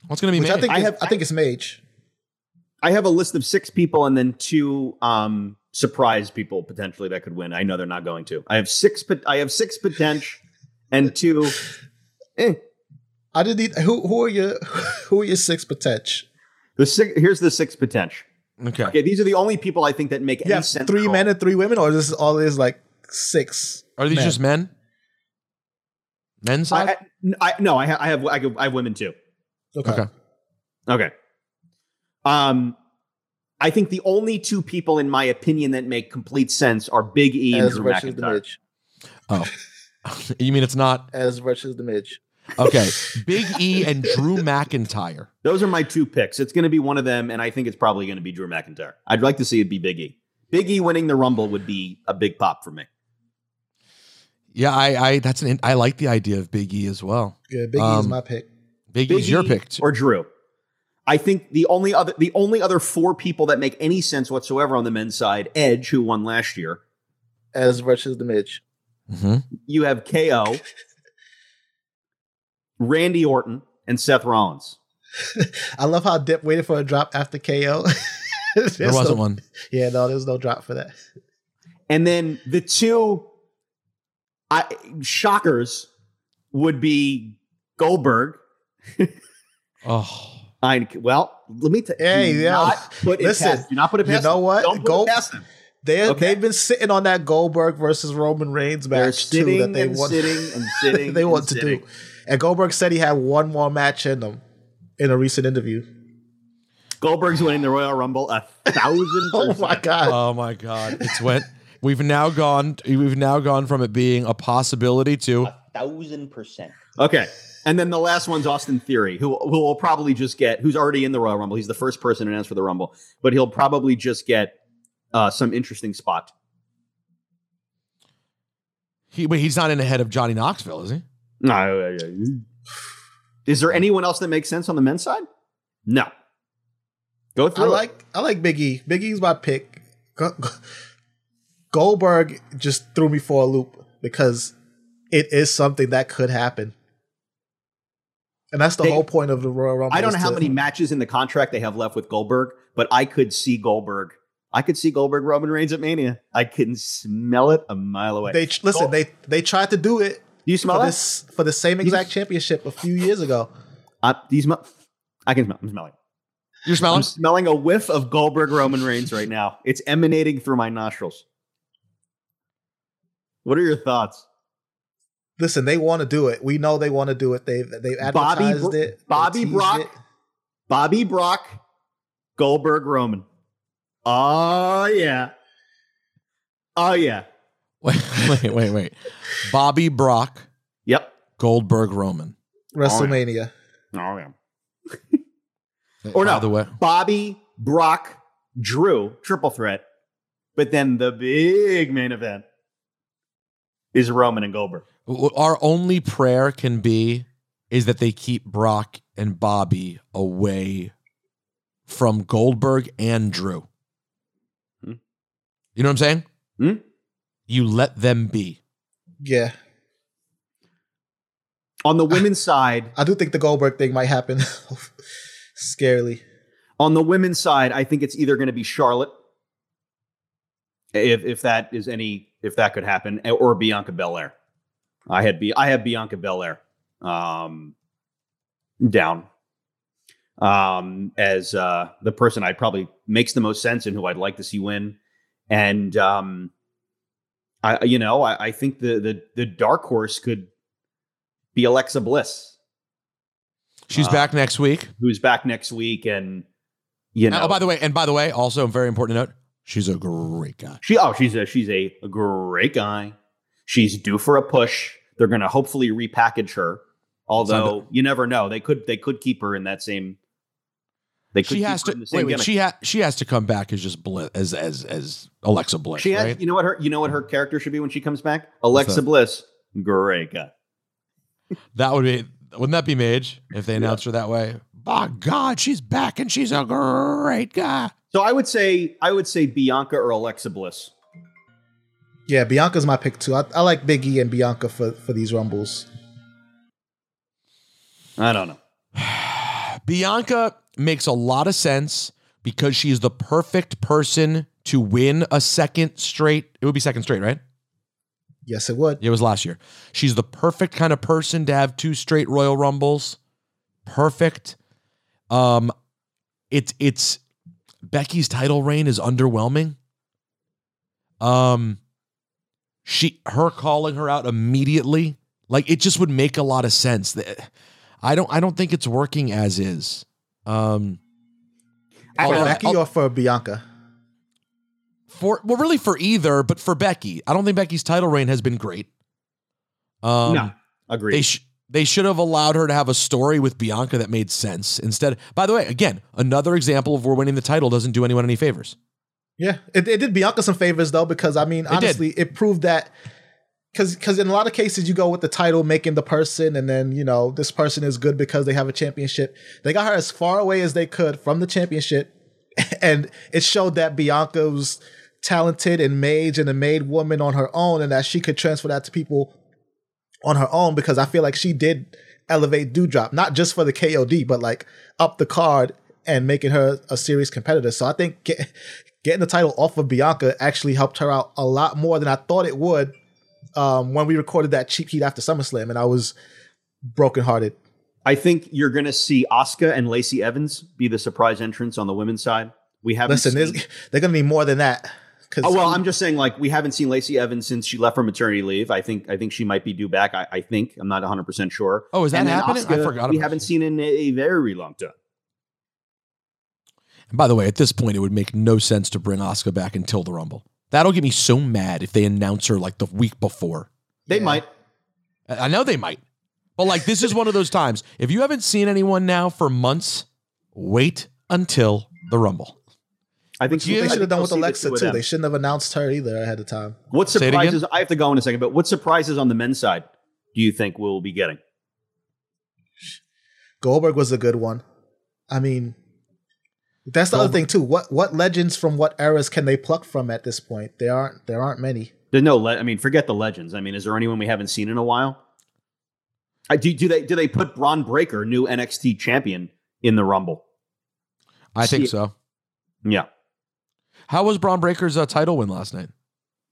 What's going to be Which made? I think I have- I think it's Mage. I have a list of six people and then two um, surprise people potentially that could win. I know they're not going to. I have six. pot- I have six potential and two. Eh. I didn't need who who are your who are your six potential? The six. Here's the six potential. okay. Okay, these are the only people I think that make any Yeah, sense. three men and three women, or this is all is like six. Are these men? just men? Men's side? I, I, I- no, I, ha- I have I, have I have women too. Okay. okay. Okay. Um, I think the only two people, in my opinion, that make complete sense are Big E and As Drew versus the McIntyre. Midge. Oh, you mean it's not As much as the Midge. okay? Big E and Drew McIntyre. Those are my two picks. It's going to be one of them, and I think it's probably going to be Drew McIntyre. I'd like to see it be Big E. Big E winning the Rumble would be a big pop for me. Yeah, I, I that's an I like the idea of Big E as well. Yeah, Big E is Um, my pick. Big, Big E's your pick. too. or Drew. I think the only other the only other four people that make any sense whatsoever on the men's side, Edge, who won last year. As versus the Midge. Mhm. You have KO, Randy Orton, and Seth Rollins. I love how Dip waited for a drop after KO. There wasn't no- one. Yeah, no, there was no drop for that. And then the two I, shockers would be Goldberg. Oh, I well, let me tell Hey, do yeah. not put it Listen, past. Do not put it you know what? Don't put Go- it past them. They Okay. they've been sitting on that Goldberg versus Roman Reigns match too sitting that they and want sitting and sitting. they and want to sitting. do. And Goldberg said he had one more match in them in a recent interview. Goldberg's winning the Royal Rumble a thousand. Oh my god! oh my God! It's went. We've now gone. We've now gone from it being a possibility to a Thousand percent. Okay. And then the last one's Austin Theory, who who will probably just get who's already in the Royal Rumble. He's the first person announced for the Rumble, but he'll probably just get uh, some interesting spot. he. Wait, he's not in ahead of Johnny Knoxville, is he? No. Is there anyone else that makes sense on the men's side? No. Go I through. it. like I like Biggie. E. Big my pick. Go- go- Goldberg just threw me for a loop because it is something that could happen. And that's the They- whole point of the Royal Rumble. I don't is know how to- many matches in the contract they have left with Goldberg, but I could see Goldberg. I could see Goldberg Roman Reigns at Mania. I can smell it a mile away. They listen. They they tried to do it. Do you smell for that? this for the same exact championship a few years ago. Uh, do you smell? I can smell. I'm smelling. You're smelling. I'm smelling a whiff of Goldberg Roman Reigns right now. It's emanating through my nostrils. What are your thoughts? Listen, they want to do it. We know they want to do it. They've they've Bobby, advertised Br- it. Bobby Brock, it. Bobby Brock, Goldberg Roman. Oh yeah. Oh yeah. Wait, wait, wait, wait. Bobby Brock, Yep. Goldberg, Roman. WrestleMania. Oh yeah. Oh, or By no, the way, Bobby, Brock, Drew, triple threat. But then the big main event is Roman and Goldberg. our only prayer can be is that they keep Brock and Bobby away from Goldberg and Drew. Hmm. You know what I'm saying? Hmm? You let them be. Yeah. On the women's side, I do think the Goldberg thing might happen. Scarily. on the women's side, I think it's either going to be Charlotte, if if that is any if that could happen, or Bianca Belair. I had B I have Bianca Belair um, down um, as uh, the person I probably makes the most sense and who I'd like to see win. And um, I, you know, I, I think the the the dark horse could be Alexa Bliss. She's Uh, back next week. Who's back next week? And you know, oh, by the way, and by the way, also very important to note, she's a great guy. She oh she's a she's a, a great guy. She's due for a push. They're going to hopefully repackage her. Although you never know, they could they could keep her in that same. They could She keep has her to in the same wait. Wait, she ha- she has to come back as just Bliss, as as as Alexa Bliss. She has, right? you know what her you know what her mm-hmm. character should be when she comes back? Alexa? Bliss, great guy. That would be wouldn't that be Mage if they announced her that way? By God, she's back and she's a great guy. So I would say I would say Bianca or Alexa Bliss. Yeah, Bianca's my pick too. I, I like Big E and Bianca for, for these rumbles. I don't know. Bianca makes a lot of sense because she's the perfect person to win a second straight. It would be second straight, right? Yes, it would. It was last year. She's the perfect kind of person to have two straight Royal Rumbles. Perfect. Um, it's it's Becky's title reign is underwhelming. Um, she her calling her out immediately, like it just would make a lot of sense. That I don't I don't think it's working as is. Um, For although- Becky or for Bianca? for well, really for either, but for Becky, I don't think Becky's title reign has been great. Um, No, agreed. They sh- they should have allowed her to have a story with Bianca that made sense instead. By the way, again, another example of where winning the title doesn't do anyone any favors. Yeah, it, it did Bianca some favors though, because I mean, It honestly, it proved that because because in a lot of cases you go with the title making the person, and then you know this person is good because they have a championship. They got her as far away as they could from the championship, and it showed that Bianca was talented and mage and a made woman on her own, and that she could transfer that to people on her own. Because I feel like she did elevate Doudrop, not just for the KOD, but like up the card and making her a serious competitor. So I think get, getting the title off of Bianca actually helped her out a lot more than I thought it would um, when we recorded that cheap heat after SummerSlam, and I was brokenhearted. I think you're going to see Asuka and Lacey Evans be the surprise entrance on the women's side. We haven't Listen, seen, they're gonna need more than that. 'Cause Oh well, I'm just saying, like we haven't seen Lacey Evans since she left for maternity leave. I think I think she might be due back. I, I think I'm not 100 percent sure. Oh, is that And then happening? I forgot We about haven't seen in a very long time. And by the way, at this point, it would make no sense to bring Asuka back until the Rumble. That'll get me so mad if they announce her like the week before. They might. I I know they might. But like this is one of those times. If you haven't seen anyone now for months, wait until the Rumble. I think they should have done with they'll see the Alexa two of too. them. They shouldn't have announced her either ahead of time. What Say it again? surprises? I have to go in a second, but what surprises on the men's side do you think we'll be getting? Goldberg was a good one. I mean, that's the other thing too. What what legends from what eras can they pluck from at this point? There aren't there aren't many. There's no. Le- I mean, forget the legends. I mean, is there anyone we haven't seen in a while? I, do, do they do they put Bron Breakker, new NXT champion, in the Rumble? I think so. Yeah. How was Bron Breakker's uh, title win last night?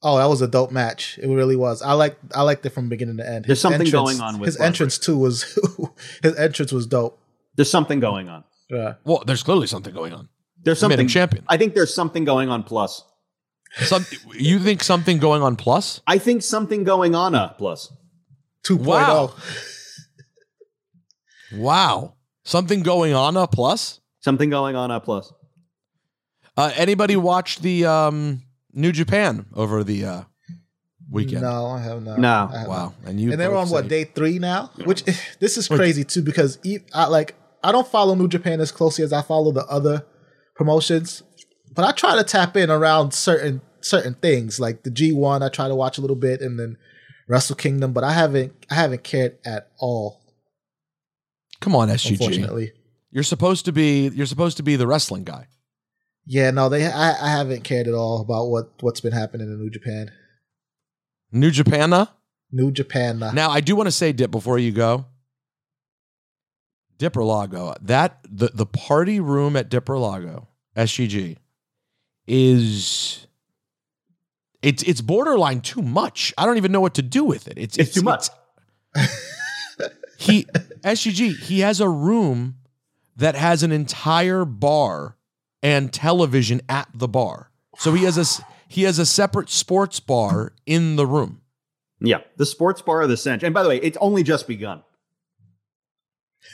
Oh, that was a dope match. It really was. I like I liked it from beginning to end. There's something entrance- going on with his Braun entrance too. Was his entrance was dope. There's something going on. Yeah. Well, there's clearly something going on. There's They made him something. champion. I think there's something going on. Plus, Some, you think something going on plus? I think something going on. A plus. 2.0. Wow. Wow. Something going on a plus? Something going on. A plus. Uh, anybody watch the um, New Japan over the uh, weekend? No, I have not. No. I have Wow. not. And you and they're both on what day three now, which this is crazy too because e- I, like I don't follow New Japan as closely as I follow the other promotions, but I try to tap in around certain certain things like the G1. I try to watch a little bit, and then Wrestle Kingdom, but I haven't I haven't cared at all. Come on, SGG. Unfortunately, You're supposed to be you're supposed to be the wrestling guy. Yeah, no, they I, I haven't cared at all about what what's been happening in New Japan. New Japan. uh? New Japan. Now I do want to say, Dip, before you go, Dipper Lago, that the the party room at Dipper Lago, SGG, is it's it's borderline too much. I don't even know what to do with it. It's It's too much. he SGG, he has a room that has an entire bar and television at the bar. So he has a s- he has a separate sports bar in the room. Yeah, the sports bar of the cinch. And by the way, it's only just begun.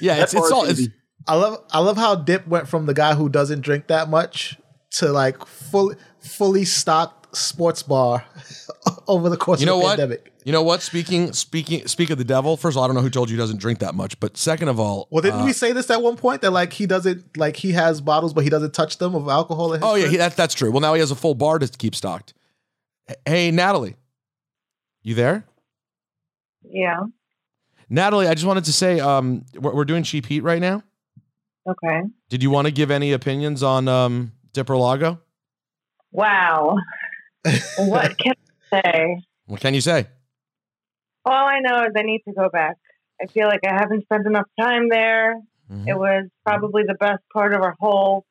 Yeah, That it's it's all it's, be- I love I love how Dip went from the guy who doesn't drink that much to like fully fully stocked sports bar over the course you know of the what? pandemic. You know what? Speaking speaking speak of the devil. First of all, I don't know who told you he doesn't drink that much, but second of all, Well, didn't uh, we say this at one point that like he doesn't like he has bottles but he doesn't touch them of alcohol? At his Oh yeah, fridge? he, that, that's true. Well, now he has a full bar to keep stocked. Hey, Natalie, you there? Yeah. Natalie, I just wanted to say, um, we're, we're doing cheap heat right now. Okay. Did you want to give any opinions on um, Dipper Lago? Wow. what can I say? What can you say? All I know is I need to go back. I feel like I haven't spent enough time there. Mm-hmm. It was probably the best part of our whole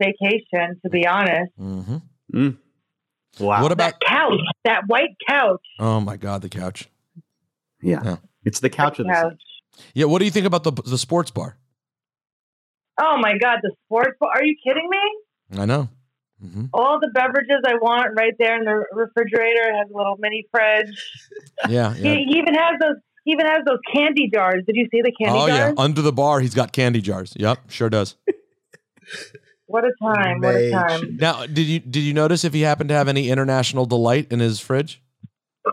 vacation, to be honest. Mm-hmm. Wow. What about? That couch, that white couch. Oh my God, the couch. Yeah, it's the couch of the couch. Yeah. What do you think about the the sports bar? Oh my God, the sports bar. Are you kidding me? I know. Mm-hmm. All the beverages I want right there in the refrigerator. It has a little mini fridge. Yeah. He, yeah. he even has those. He even has those candy jars. Did you see the candy Oh yeah, under the bar, he's got candy jars. Yep, sure does. What a time! What a time! Now, did you did you notice if he happened to have any international delight in his fridge?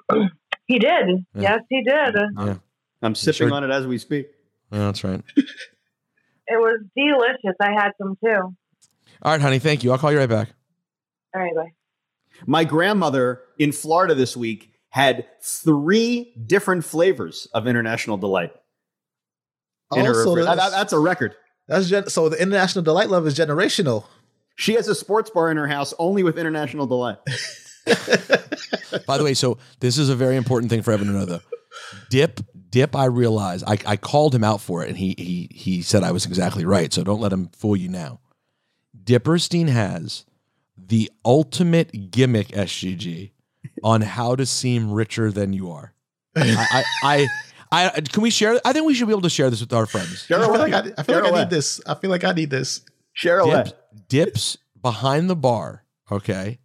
He did. Yeah. Yes, he did. Yeah, I'm sipping Sure. on it as we speak. Yeah, that's right. It was delicious. I had some too. All right, honey. Thank you. I'll call you right back. All right, bye. My grandmother in Florida this week had three different flavors of International Delight. In her oh, Also, refri- that's- that- that's a record. That's gen- so the international delight love is generational. She has a sports bar in her house only with International Delight. By the way, so this is a very important thing for everyone to know, though. Dip, Dip. I realize I, I called him out for it, and he he he said I was exactly right. So don't let him fool you now. Dipperstein has the ultimate gimmick SGG on how to seem richer than you are. I I, I, I can we share? I think we should be able to share this with our friends. I feel like I, I, feel like I need this. I feel like I need this. Share away. Dips, dips behind the bar. Okay.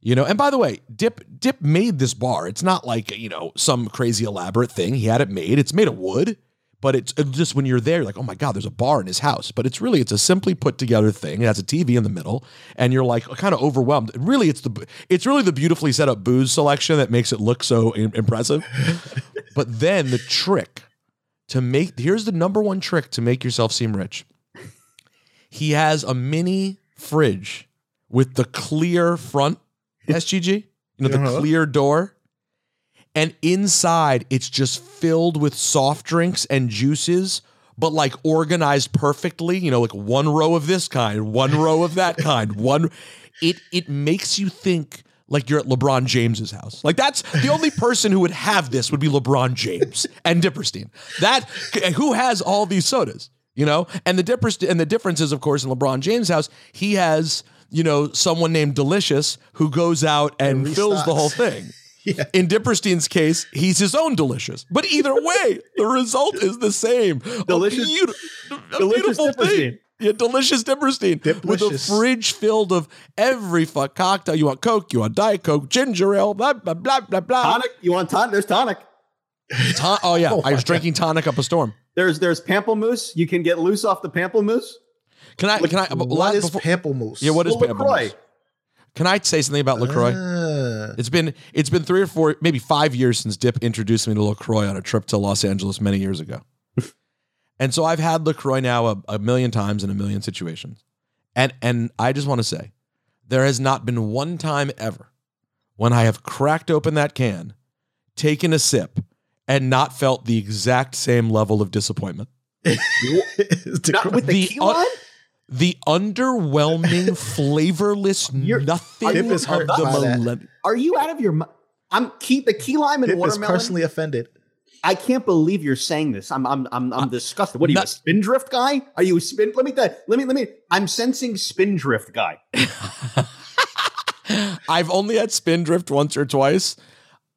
You know, and by the way, Dip Dip made this bar. It's not like, you know, some crazy elaborate thing. He had it made. It's made of wood, but it's, it's just when you're there, you're like, oh my God, there's a bar in his house. But it's really, it's a simply put together thing. It has a TV in the middle, and you're like kind of overwhelmed. Really, it's the it's really the beautifully set up booze selection that makes it look so impressive. but then the trick to make here's the number one trick to make yourself seem rich he has a mini fridge with the clear front SGG, you know, the Uh-huh. clear door. And inside, it's just filled with soft drinks and juices, but like organized perfectly. You know, like one row of this kind, one row of that kind, one. It it makes you think like you're at LeBron James's house. Like that's the only person who would have this would be LeBron James and Dipperstein. That who has all these sodas, you know? And the Dipperstein and the difference is, of course, in LeBron James' house, he has you know someone named Delicious who goes out and, And fills the whole thing. In Dipperstein's case, he's his own delicious. But either way, the result is the same. Delicious- a, beauti- a delicious beautiful thing. Yeah, delicious Dipperstein with a fridge filled of every fuck cocktail. You want Coke, you want Diet Coke, ginger ale, blah blah blah blah blah. Tonic. You want tonic? There's tonic. Ton- oh yeah, Oh I was drinking tonic up a storm. There's there's pamplemousse. You can get loose off the pamplemousse. Can I? Can I? What is before- pamplemousse? yeah, what is Well, LaCroix. pamplemousse? Can I say something about Lacroix? Ah. It's been it's been three or four, maybe five years since Dip introduced me to Lacroix on a trip to Los Angeles many years ago. And so I've had LaCroix now a, a million times in a million situations. And and I just want to say, there has not been one time ever when I have cracked open that can, taken a sip, and not felt the exact same level of disappointment. Not with the, key un- lime? The underwhelming, flavorless nothing Dip is of the by that. millenn- Are you out of your mind? I'm key the key lime and Dip is watermelon. personally offended. I can't believe you're saying this. I'm I'm I'm, I'm disgusted. What are you, a spindrift guy? Are you a spin? Let me tell- let me let me. I'm sensing spindrift guy. I've only had Spindrift once or twice.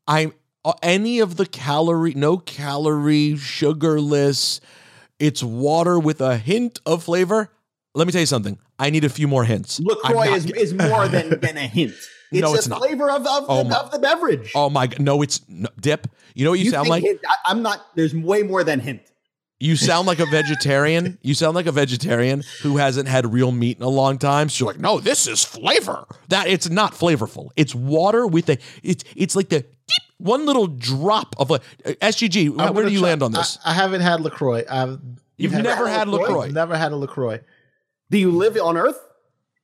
I'm uh, any of the calorie, no calorie, sugarless. It's water with a hint of flavor. Let me tell you something. I need a few more hints. I'm Lacroix is, get- is more than than a hint. It's No, a it's not. flavor of of, Oh the, my- of the beverage. Oh my god! No, it's no, dip. You know what you, sound like? hint- I, I'm not. There's way more than hint. You sound like a vegetarian. You sound like a vegetarian who hasn't had real meat in a long time. So you're like, no, this is flavor. That it's not flavorful. It's water with a. It's it's like the deep, one little drop of a uh, SGG. I'm Where do you try- land on this? I, I haven't had Lacroix. I've You've never had LaCroix? I've never had a Lacroix. Do you live on Earth?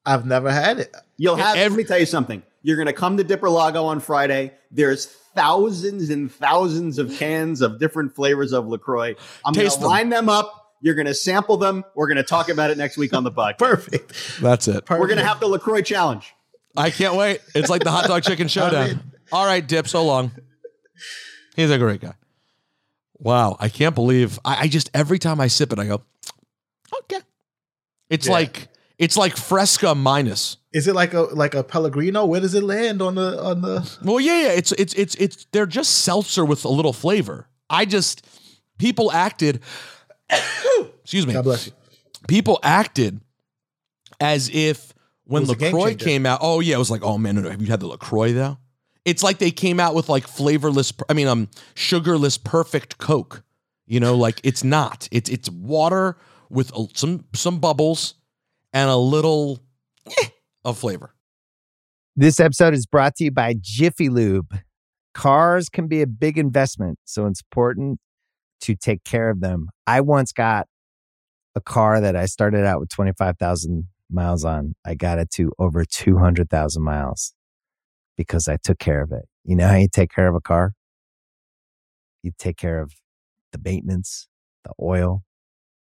I've never had it. You'll have. let me tell you something. You're going to come to Dipper Lago on Friday. There's thousands and thousands of cans of different flavors of Lacroix. I'm going to line them up. You're going to sample them. We're going to talk about it next week on the podcast. Perfect. That's it. We're going to have the Lacroix challenge. I can't wait. It's like the hot dog chicken showdown. All right, Dip. So long. He's a great guy. Wow, I can't believe. I, I just every time I sip it, I go, okay. It's Yeah. like it's like Fresca minus. Is it like a like a Pellegrino? Where does it land on the on the? Well, yeah, yeah. It's it's it's it's they're just seltzer with a little flavor. I just people acted. excuse me. God bless you. People acted as if when It was a game Lacroix came out. Oh yeah, it was like, oh man, no, no. Have you had the Lacroix though? It's like they came out with like flavorless. I mean, um, sugarless perfect Coke. You know, like it's not. It's it's water with some some bubbles and a little eh, of flavor. This episode is brought to you by Jiffy Lube. Cars can be a big investment, so it's important to take care of them. I once got a car that I started out with 25,000 miles on. I got it to over 200,000 miles because I took care of it. You know how you take care of a car? You take care of the maintenance, the oil,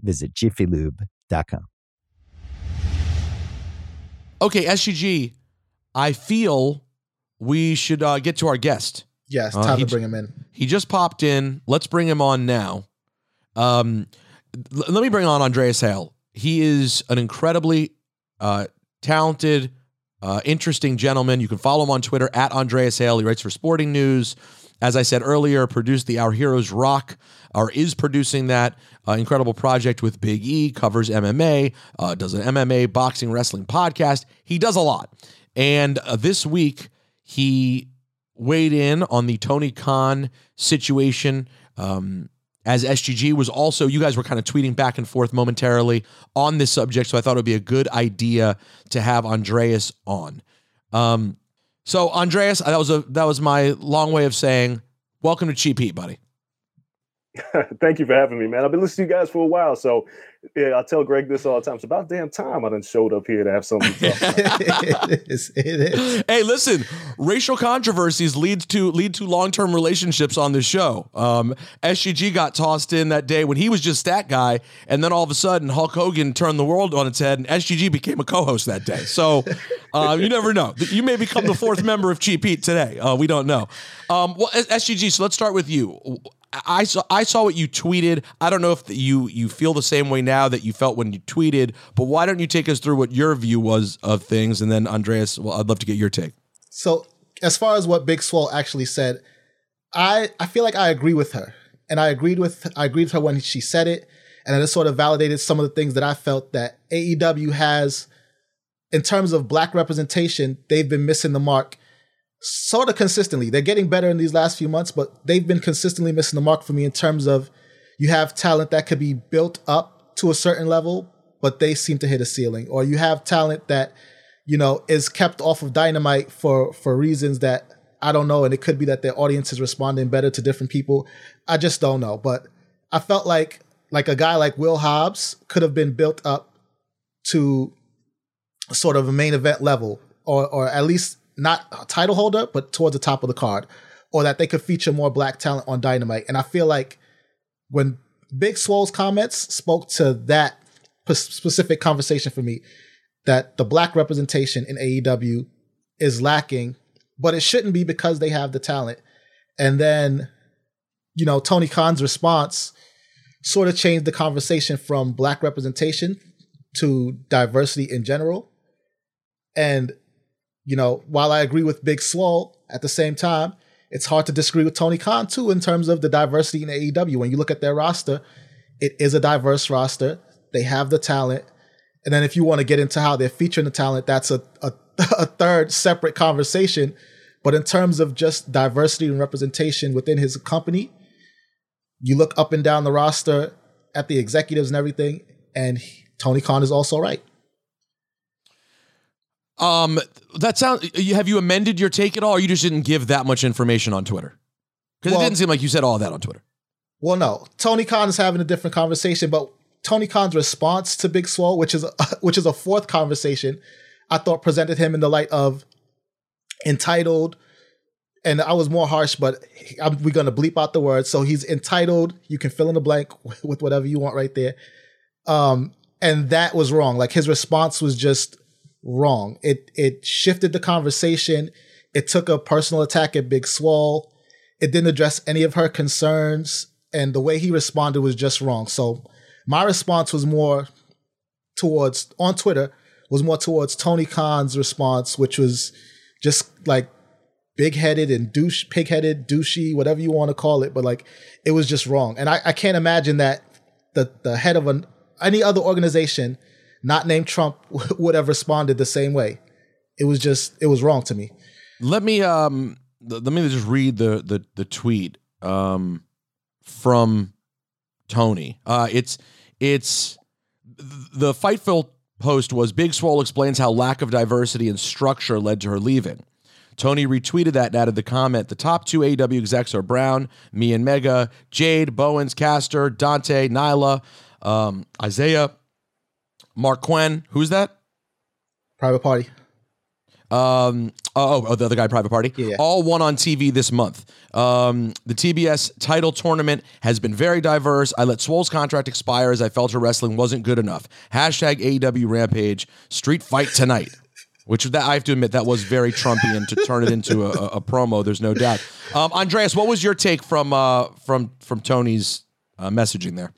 visit jiffylube.com. Okay, SUG, I feel we should uh, get to our guest. Yes, Uh, time he to bring him in. He just popped in. Let's bring him on now. Um, l- let me bring on Andreas Hale. He is an incredibly uh, talented, uh, interesting gentleman. You can follow him on Twitter at Andreas Hale. He writes for Sporting News. As I said earlier, produced the Our Heroes Rock, or is producing that uh, incredible project with Big E, covers MMA, uh, does an MMA, boxing, wrestling podcast. He does a lot. And uh, this week, he weighed in on the Tony Khan situation. Um, as SGG was also, you guys were kind of tweeting back and forth momentarily on this subject. So I thought it would be a good idea to have Andreas on. Um, so Andreas, that was a that was my long way of saying welcome to Cheap Heat, buddy. Thank you for having me, man. I've been listening to you guys for a while, so yeah, I tell Greg this all the time. It's about damn time I done showed up here to have something to talk about. it is. It is. Hey, listen, racial controversies lead to lead to long term relationships on this show. Um, SGG got tossed in that day when he was just that guy, and then all of a sudden Hulk Hogan turned the world on its head, and SGG became a co-host that day. So uh, you never know. You may become the fourth member of Cheap Heat today. Uh, we don't know. Um, well, SGG. So let's start with you. I saw I saw what you tweeted. I don't know if you you feel the same way now that you felt when you tweeted, but why don't you take us through what your view was of things, and then Andreas, well, I'd love to get your take. So as far as what Big Swole actually said, I I feel like I agree with her, and I agreed with I agreed with her when she said it, And it sort of validated some of the things that I felt that AEW has in terms of black representation, they've been missing the mark sort of consistently. They're getting better in these last few months, but they've been consistently missing the mark for me in terms of you have talent that could be built up to a certain level, but they seem to hit a ceiling. Or you have talent that, you know, is kept off of dynamite for for reasons that I don't know, and it could be that their audience is responding better to different people. I just don't know. But I felt like like a guy like Will Hobbs could have been built up to sort of a main event level, or or at least not a title holder, but towards the top of the card, or that they could feature more black talent on Dynamite. And I feel like when Big Swole's comments spoke to that p- specific conversation for me, that the black representation in AEW is lacking, but it shouldn't be because they have the talent. And then, you know, Tony Khan's response sort of changed the conversation from black representation to diversity in general. And, you know, while I agree with Big Swole, at the same time, it's hard to disagree with Tony Khan too in terms of the diversity in AEW. When you look at their roster, it is a diverse roster. They have the talent. And then if you want to get into how they're featuring the talent, that's a, a, a third separate conversation. But in terms of just diversity and representation within his company, you look up and down the roster at the executives and everything, and he- Tony Khan is also right. Um, that sound. You have you amended your take at all, or you just didn't give that much information on Twitter? Because Well- it didn't seem like you said all that on Twitter. Well, no, Tony Khan is having a different conversation, but Tony Khan's response to Big Swole, which is a, which is a fourth conversation, I thought presented him in the light of entitled, and I was more harsh, but I'm, we're gonna bleep out the word. So he's entitled. You can fill in the blank with whatever you want right there. Um, and that was wrong. Like his response was just wrong. It it shifted the conversation. It took a personal attack at Big Swole. It didn't address any of her concerns, and the way he responded was just wrong. So my response was more towards on Twitter was more towards Tony Khan's response, which was just like big headed and douche, pig headed, douchey, whatever you want to call it. But like it was just wrong. And I, I can't imagine that the the head of an any other organization not named Trump would have responded the same way. It was just it was wrong to me. Let me um let me just read the the the tweet um from Tony. Uh it's it's the Fightful post was Big Swole explains how lack of diversity and structure led to her leaving. Tony retweeted that and added the comment The top two AW execs are Brown, me and Megha, Jade, Bowens, Caster, Dante, Nyla, um, Isiah, Marq Quen. Who's that? Private Party. Um, oh, oh, the other guy, Private Party. Yeah. All won on TV this month. Um, the TBS title tournament has been very diverse. I let Swole's contract expire as I felt her wrestling wasn't good enough. Hashtag AEW Rampage Street Fight tonight. Which that I have to admit that was very Trumpian to turn it into a, a, a promo. There's no doubt. Um, Andreas, what was your take from uh, from from Tony's uh, messaging there?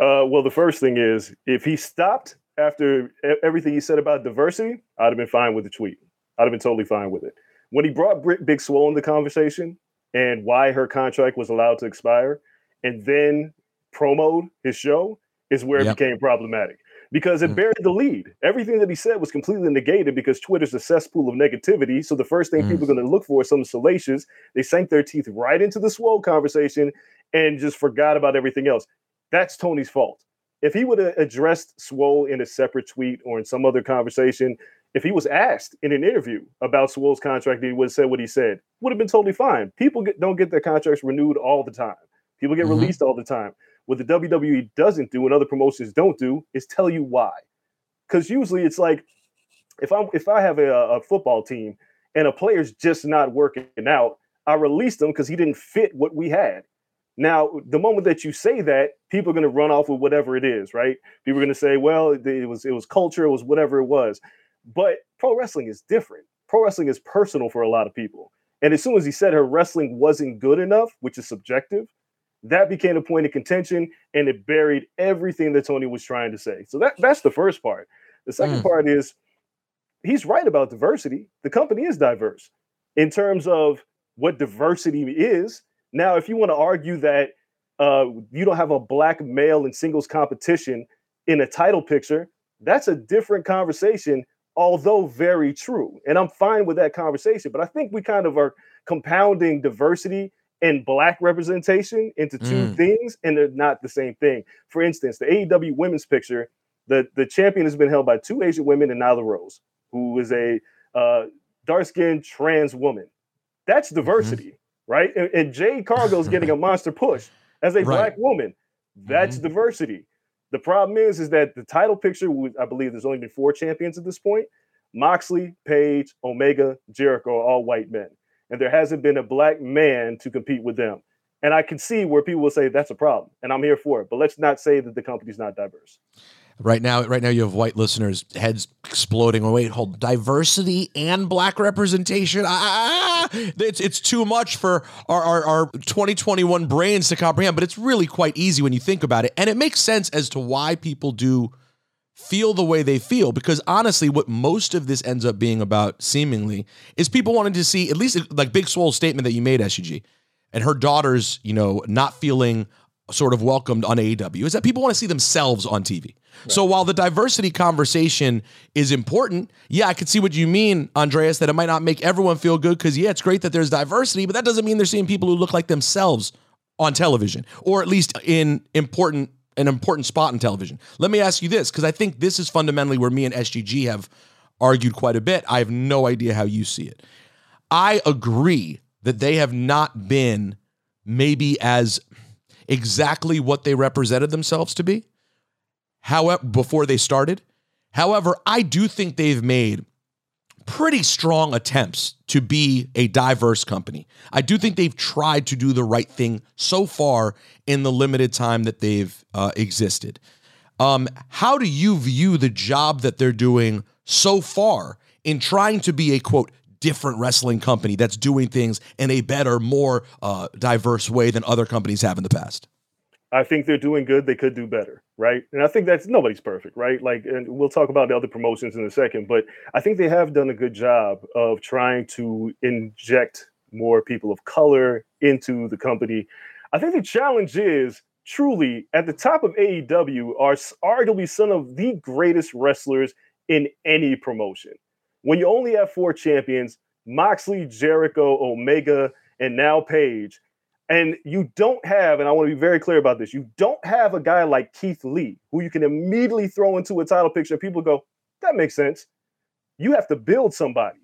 Uh, well, the first thing is if he stopped after everything he said about diversity, I'd have been fine with the tweet. I'd have been totally fine with it. When he brought Brit Big Swole in the conversation and why her contract was allowed to expire, and then promoed his show, is where Yep. it became problematic because it mm. buried the lead. Everything that he said was completely negated because Twitter's a cesspool of negativity. So the first thing people mm. are going to look for is something salacious. They sank their teeth right into the Swole conversation and just forgot about everything else. That's Tony's fault. If he would have addressed Swole in a separate tweet or in some other conversation, if he was asked in an interview about Swole's contract, he would have said what he said. Would have been totally fine. People get, don't get their contracts renewed all the time. People get Mhm. released all the time. What the WWE doesn't do and other promotions don't do is tell you why. Because usually it's like if I if I have a, a football team and a player's just not working out, I release them because he didn't fit what we had. Now, the moment that you say that, people are going to run off with whatever it is, right? People are going to say, "Well, it was it was culture, it was whatever it was." But pro wrestling is different. Pro wrestling is personal for a lot of people. And as soon as he said her wrestling wasn't good enough, which is subjective, that became a point of contention and it buried everything that Tony was trying to say. So that that's the first part. The second Mm. part is he's right about diversity. The company is diverse in terms of what diversity is. Now, if you want to argue that uh, you don't have a black male in singles competition in a title picture. That's a different conversation, although very true. And I'm fine with that conversation. But I think we kind of are compounding diversity and black representation into two Mm. things, and they're not the same thing. For instance, the AEW women's picture, the, the champion has been held by two Asian women and Nyla Rose, who is a uh, dark skinned trans woman. That's diversity, right? And, and Jade Cargill is getting a monster push as a Right. black woman. That's mm-hmm. diversity. The problem is, is that the title picture, I believe there's only been four champions at this point. Moxley, Page, Omega, Jericho are all white men. And there hasn't been a black man to compete with them. And I can see where people will say that's a problem. And I'm here for it. But let's not say that the company's not diverse. Right now, right now, you have white listeners' heads exploding. Oh, wait, hold diversity and black representation. Ah, ah, ah, ah, it's it's too much for our, our our 2021 brains to comprehend. But it's really quite easy when you think about it, and it makes sense as to why people do feel the way they feel. Because honestly, what most of this ends up being about, seemingly, is people wanting to see at least like Big Swole's statement that you made, SUG, and her daughters, you know, not feeling sort of welcomed on AEW is that people want to see themselves on TV. So while the diversity conversation is important, yeah, I could see what you mean, Andreas, that it might not make everyone feel good because yeah, it's great that there's diversity, but that doesn't mean they're seeing people who look like themselves on television or at least in important an important spot in television. Let me ask you this because I think this is fundamentally where me and SGG have argued quite a bit. I have no idea how you see it. I agree that they have not been maybe as exactly what they represented themselves to be. However, before they started. However, I do think they've made pretty strong attempts to be a diverse company. I do think they've tried to do the right thing so far in the limited time that they've uh, existed. Um, how do you view the job that they're doing so far in trying to be a quote different wrestling company that's doing things in a better, more uh, diverse way than other companies have in the past? I think they're doing good. They could do better, right? And I think that's nobody's perfect, right? Like, and we'll talk about the other promotions in a second, but I think they have done a good job of trying to inject more people of color into the company. I think the challenge is truly at the top of AEW are arguably some of the greatest wrestlers in any promotion. When you only have four champions, Moxley, Jericho, Omega, and now Page, and you don't have, and I want to be very clear about this, you don't have a guy like Keith Lee who you can immediately throw into a title picture and people go, that makes sense. You have to build somebody.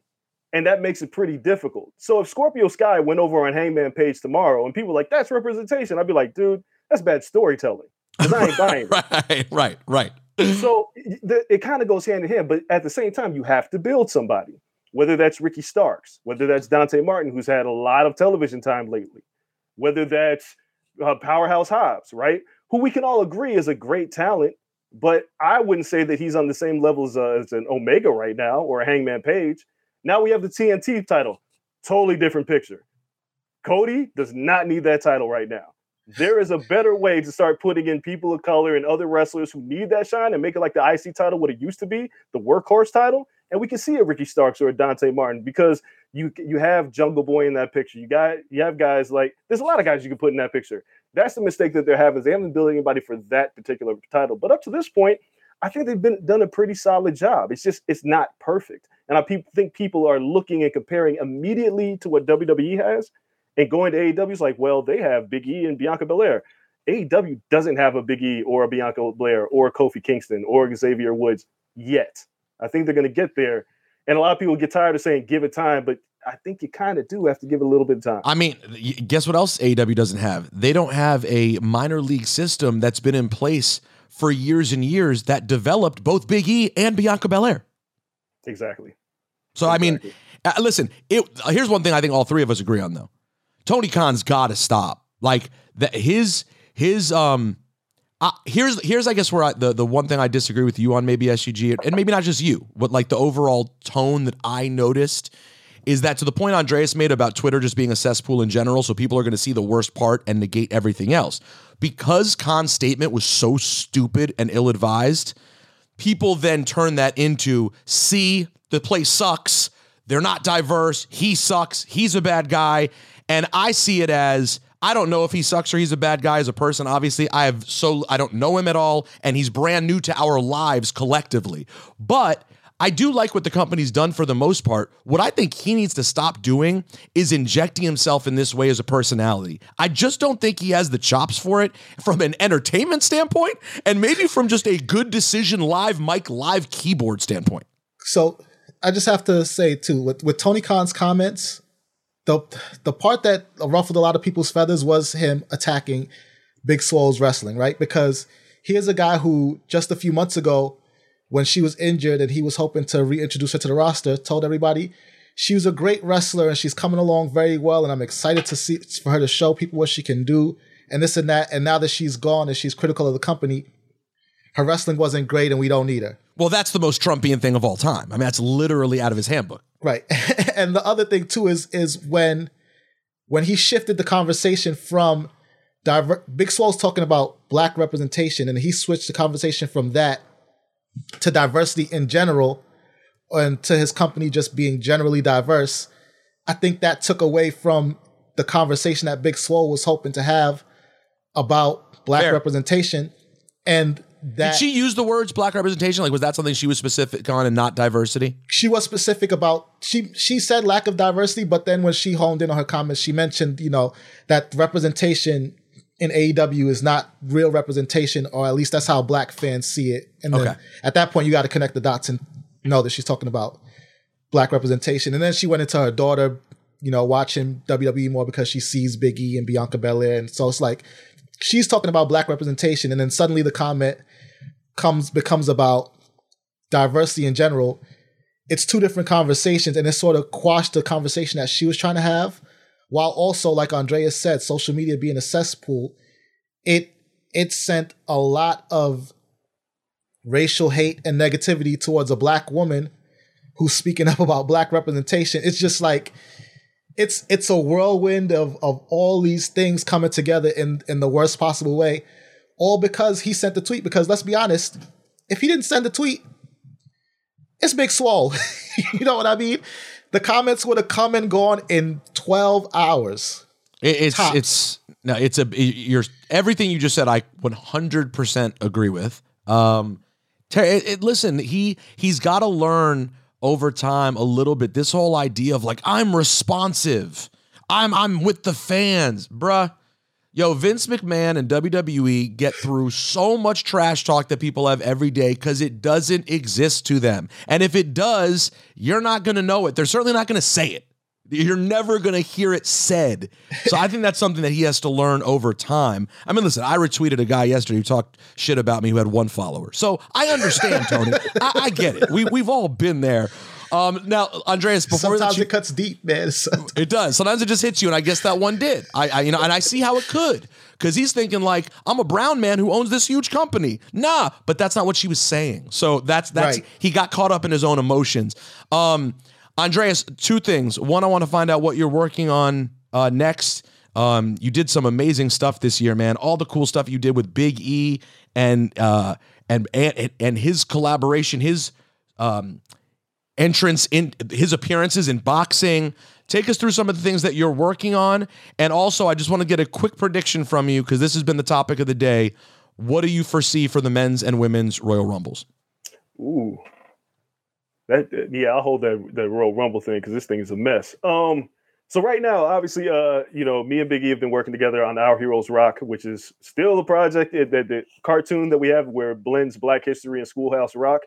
And that makes it pretty difficult. So if Scorpio Sky went over on Hangman Page tomorrow and people like, that's representation, I'd be like, dude, that's bad storytelling. I ain't buying right, right, right. So the, it kind of goes hand in hand, but at the same time, you have to build somebody, whether that's Ricky Starks, whether that's Dante Martin, who's had a lot of television time lately, whether that's uh, Powerhouse Hobbs, right? Who we can all agree is a great talent, but I wouldn't say that he's on the same level as, uh, as an Omega right now or a Hangman Page. Now we have the TNT title, totally different picture. Cody does not need that title right now. There is a better way to start putting in people of color and other wrestlers who need that shine and make it like the IC title what it used to be, the workhorse title. And we can see a Ricky Starks or a Dante Martin because you you have Jungle Boy in that picture. You got you have guys like there's a lot of guys you can put in that picture. That's the mistake that they're having. They haven't built anybody for that particular title. But up to this point, I think they've been done a pretty solid job. It's just it's not perfect, and I pe- think people are looking and comparing immediately to what WWE has, and going to AEW is like, well, they have Big E and Bianca Belair. AEW doesn't have a Big E or a Bianca Belair or a Kofi Kingston or Xavier Woods yet. I think they're going to get there, and a lot of people get tired of saying give it time, but I think you kind of do have to give it a little bit of time. I mean, guess what else AEW doesn't have? They don't have a minor league system that's been in place for years and years that developed both Big E and Bianca Belair. Exactly. So I mean, uh, listen. It here's one thing I think all three of us agree on though. Tony Khan's got to stop. Like that his his um. Uh, here's here's I guess where I, the the one thing I disagree with you on maybe SUG and maybe not just you, but like the overall tone that I noticed is that to the point Andreas made about Twitter just being a cesspool in general, so people are going to see the worst part and negate everything else. Because Khan's statement was so stupid and ill advised, people then turn that into see the place sucks they're not diverse he sucks he's a bad guy and i see it as I don't know if he sucks or he's a bad guy as a person. Obviously, I have so I don't know him at all, and he's brand new to our lives collectively. But I do like what the company's done for the most part. What I think he needs to stop doing is injecting himself in this way as a personality. I just don't think he has the chops for it from an entertainment standpoint and maybe from just a good decision live mic live keyboard standpoint. So I just have to say too, with, with Tony Khan's comments, the the part that ruffled a lot of people's feathers was him attacking Big Swole's wrestling, right? Because here's a guy who just a few months ago, when she was injured and he was hoping to reintroduce her to the roster, told everybody she was a great wrestler and she's coming along very well, and I'm excited to see for her to show people what she can do and this and that. And now that she's gone and she's critical of the company, her wrestling wasn't great and we don't need her. Well, that's the most Trumpian thing of all time. I mean, that's literally out of his handbook. Right. and the other thing too is is when when he shifted the conversation from diver- Big Swole's talking about black representation and he switched the conversation from that to diversity in general and to his company just being generally diverse. I think that took away from the conversation that Big Swole was hoping to have about black representation and that Did she use the words black representation? Like, was that something she was specific on and not diversity? she was specific about she she said lack of diversity, but then when she honed in on her comments, she mentioned you know that representation in AEW is not real representation, or at least that's how black fans see it. And then Okay. at that point, you got to connect the dots and know that she's talking about black representation. And then she went into her daughter, you know, watching WWE more because she sees Big E and Bianca Belair, and so it's like she's talking about black representation, and then suddenly the comment comes becomes about diversity in general. It's two different conversations and it sort of quashed the conversation that she was trying to have while also like Andrea said social media being a cesspool it it sent a lot of racial hate and negativity towards a black woman who's speaking up about black representation. It's just like it's it's a whirlwind of of all these things coming together in in the worst possible way all because he sent the tweet because let's be honest if he didn't send the tweet it's Big Swole. you know what I mean? The comments would have come and gone in 12 hours. It, it's Tops. it's no, it's a you're everything you just said. I 100% agree with. Um, it, it- listen, he he's got to learn over time a little bit. This whole idea of like I'm responsive, I'm I'm with the fans, bruh. Yo, Vince McMahon and WWE get through so much trash talk that people have every day because it doesn't exist to them. And if it does, you're not going to know it. They're certainly not going to say it. You're never going to hear it said. So I think that's something that he has to learn over time. I mean, listen, I retweeted a guy yesterday who talked shit about me who had one follower. So I understand, Tony. I, I get it. We, we've all been there. Um, now, Andreas, before Sometimes you- it cuts deep, man. It does. Sometimes it just hits you, and I guess that one did. I, I you know, and I see how it could, because he's thinking like, I'm a brown man who owns this huge company. Nah, but that's not what she was saying. So that's that's Right. he got caught up in his own emotions. Um, Andreas, two things. One, I want to find out what you're working on uh, next. Um, you did some amazing stuff this year, man. All the cool stuff you did with Big E and uh, and and and his collaboration, his um, entrance in his appearances in boxing. Take us through some of the things that you're working on. And also, I just want to get a quick prediction from you because this has been the topic of the day. What do you foresee for the men's and women's Royal Rumbles? Ooh, that yeah, I'll hold that that Royal Rumble thing because this thing is a mess. Um, so right now, obviously, uh, you know, me and Big E have been working together on Our Heroes Rock, which is still the project that the, cartoon that we have where it blends Black history and Schoolhouse Rock.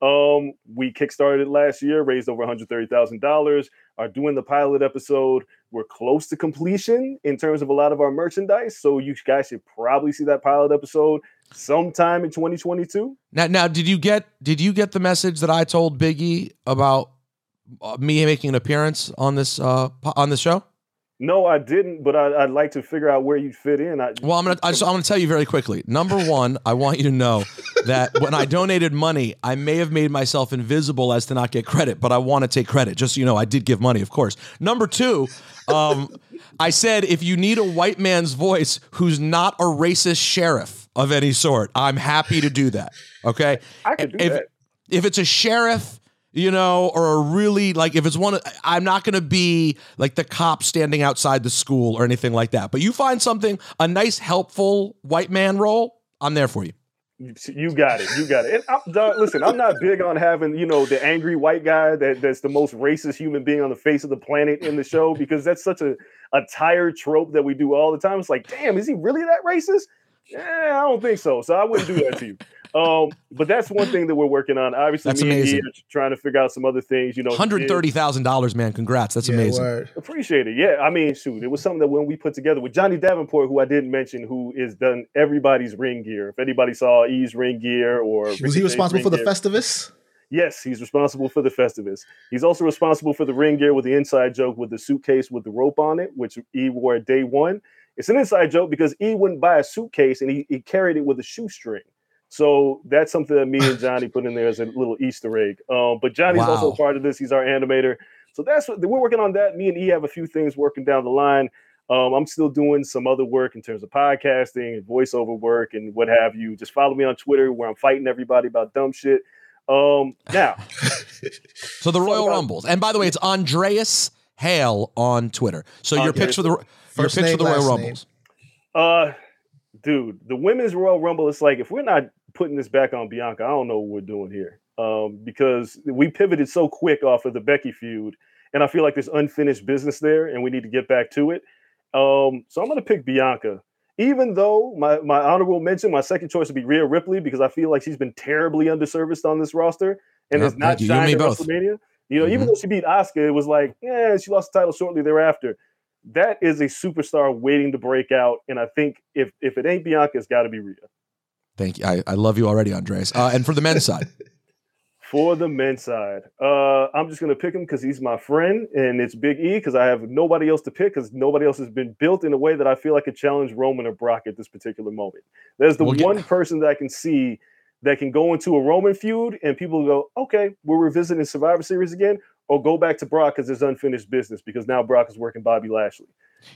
Um, we kickstarted last year, raised over one hundred thirty thousand dollars. Are doing the pilot episode. We're close to completion in terms of a lot of our merchandise, so you guys should probably see that pilot episode sometime in twenty twenty two. Now, now, did you get did you get the message that I told Biggie about uh, me making an appearance on this uh, on this show? No, I didn't, but I, I'd like to figure out where you fit in. I, Well, I'm gonna I just, I'm gonna tell you very quickly. Number one, I want you to know that when I donated money, I may have made myself invisible as to not get credit, but I want to take credit. Just so you know, I did give money, of course. Number two, um, I said if you need a white man's voice who's not a racist sheriff of any sort, I'm happy to do that. Okay, I could do if, that. If it's a sheriff you know, or a really like if it's one, of- I'm not going to be like the cop standing outside the school or anything like that. But you find something, a nice, helpful white man role, I'm there for you. You got it. You got it. And I'm, listen, I'm not big on having you know the angry white guy that that's the most racist human being on the face of the planet in the show because that's such a a tired trope that we do all the time. It's like, damn, is he really that racist? Yeah, I don't think so. So I wouldn't do that to you. Um, but that's one thing that we're working on. Obviously, That's me amazing. Ian are trying to figure out some other things. You know, Hundred thirty thousand dollars, man. Congrats. That's amazing. Appreciate it. Yeah, I mean, shoot, it was something that when we put together with Johnny Davenport, who I didn't mention, who is done everybody's ring gear. If anybody saw E's ring gear or Was he responsible for the gear- Festivus? Yes, he's responsible for the Festivus. He's also responsible for the ring gear with the inside joke with the suitcase with the rope on it, which E wore at day one. It's an inside joke because E wouldn't buy a suitcase and he, he carried it with a shoestring. So that's something that me and Johnny put in there as a little Easter egg. Um, but Johnny's also Wow. part of this. He's our animator. So that's what we're working on that. Me and E have a few things working down the line. Um, I'm still doing some other work in terms of podcasting and voiceover work and what have you. Just follow me on Twitter where I'm fighting everybody about dumb shit. Um, now, So the Royal Rumbles, and by the way, it's Andreas Hale on Twitter. So your Andreas picks for the your First picks for the Royal name. Rumbles. Uh, dude, the women's Royal Rumble. It's like if we're not putting this back on Bianca, I don't know what we're doing here. Um, because we pivoted so quick off of the Becky feud, and I feel like there's unfinished business there, and we need to get back to it. Um, so I'm gonna pick Bianca, even though my my honorable mention, my second choice would be Rhea Ripley because I feel like she's been terribly underserviced on this roster and Yep, has not thank you. You and shined me at both. WrestleMania. You know, even Mhm. though she beat Asuka, it was like, yeah, she lost the title shortly thereafter. That is a superstar waiting to break out, and I think if if it ain't Bianca, it's got to be Rhea. Thank you. I, I love you already, Andreas. Uh, and for the men's side, For the men's side, uh, I'm just gonna pick him because he's my friend, and it's Big E because I have nobody else to pick because nobody else has been built in a way that I feel like could challenge Roman or Brock at this particular moment. There's the We'll get- one person that I can see that can go into a Roman feud and people go, okay, we're revisiting Survivor Series again, or go back to Brock because there's unfinished business because now Brock is working Bobby Lashley.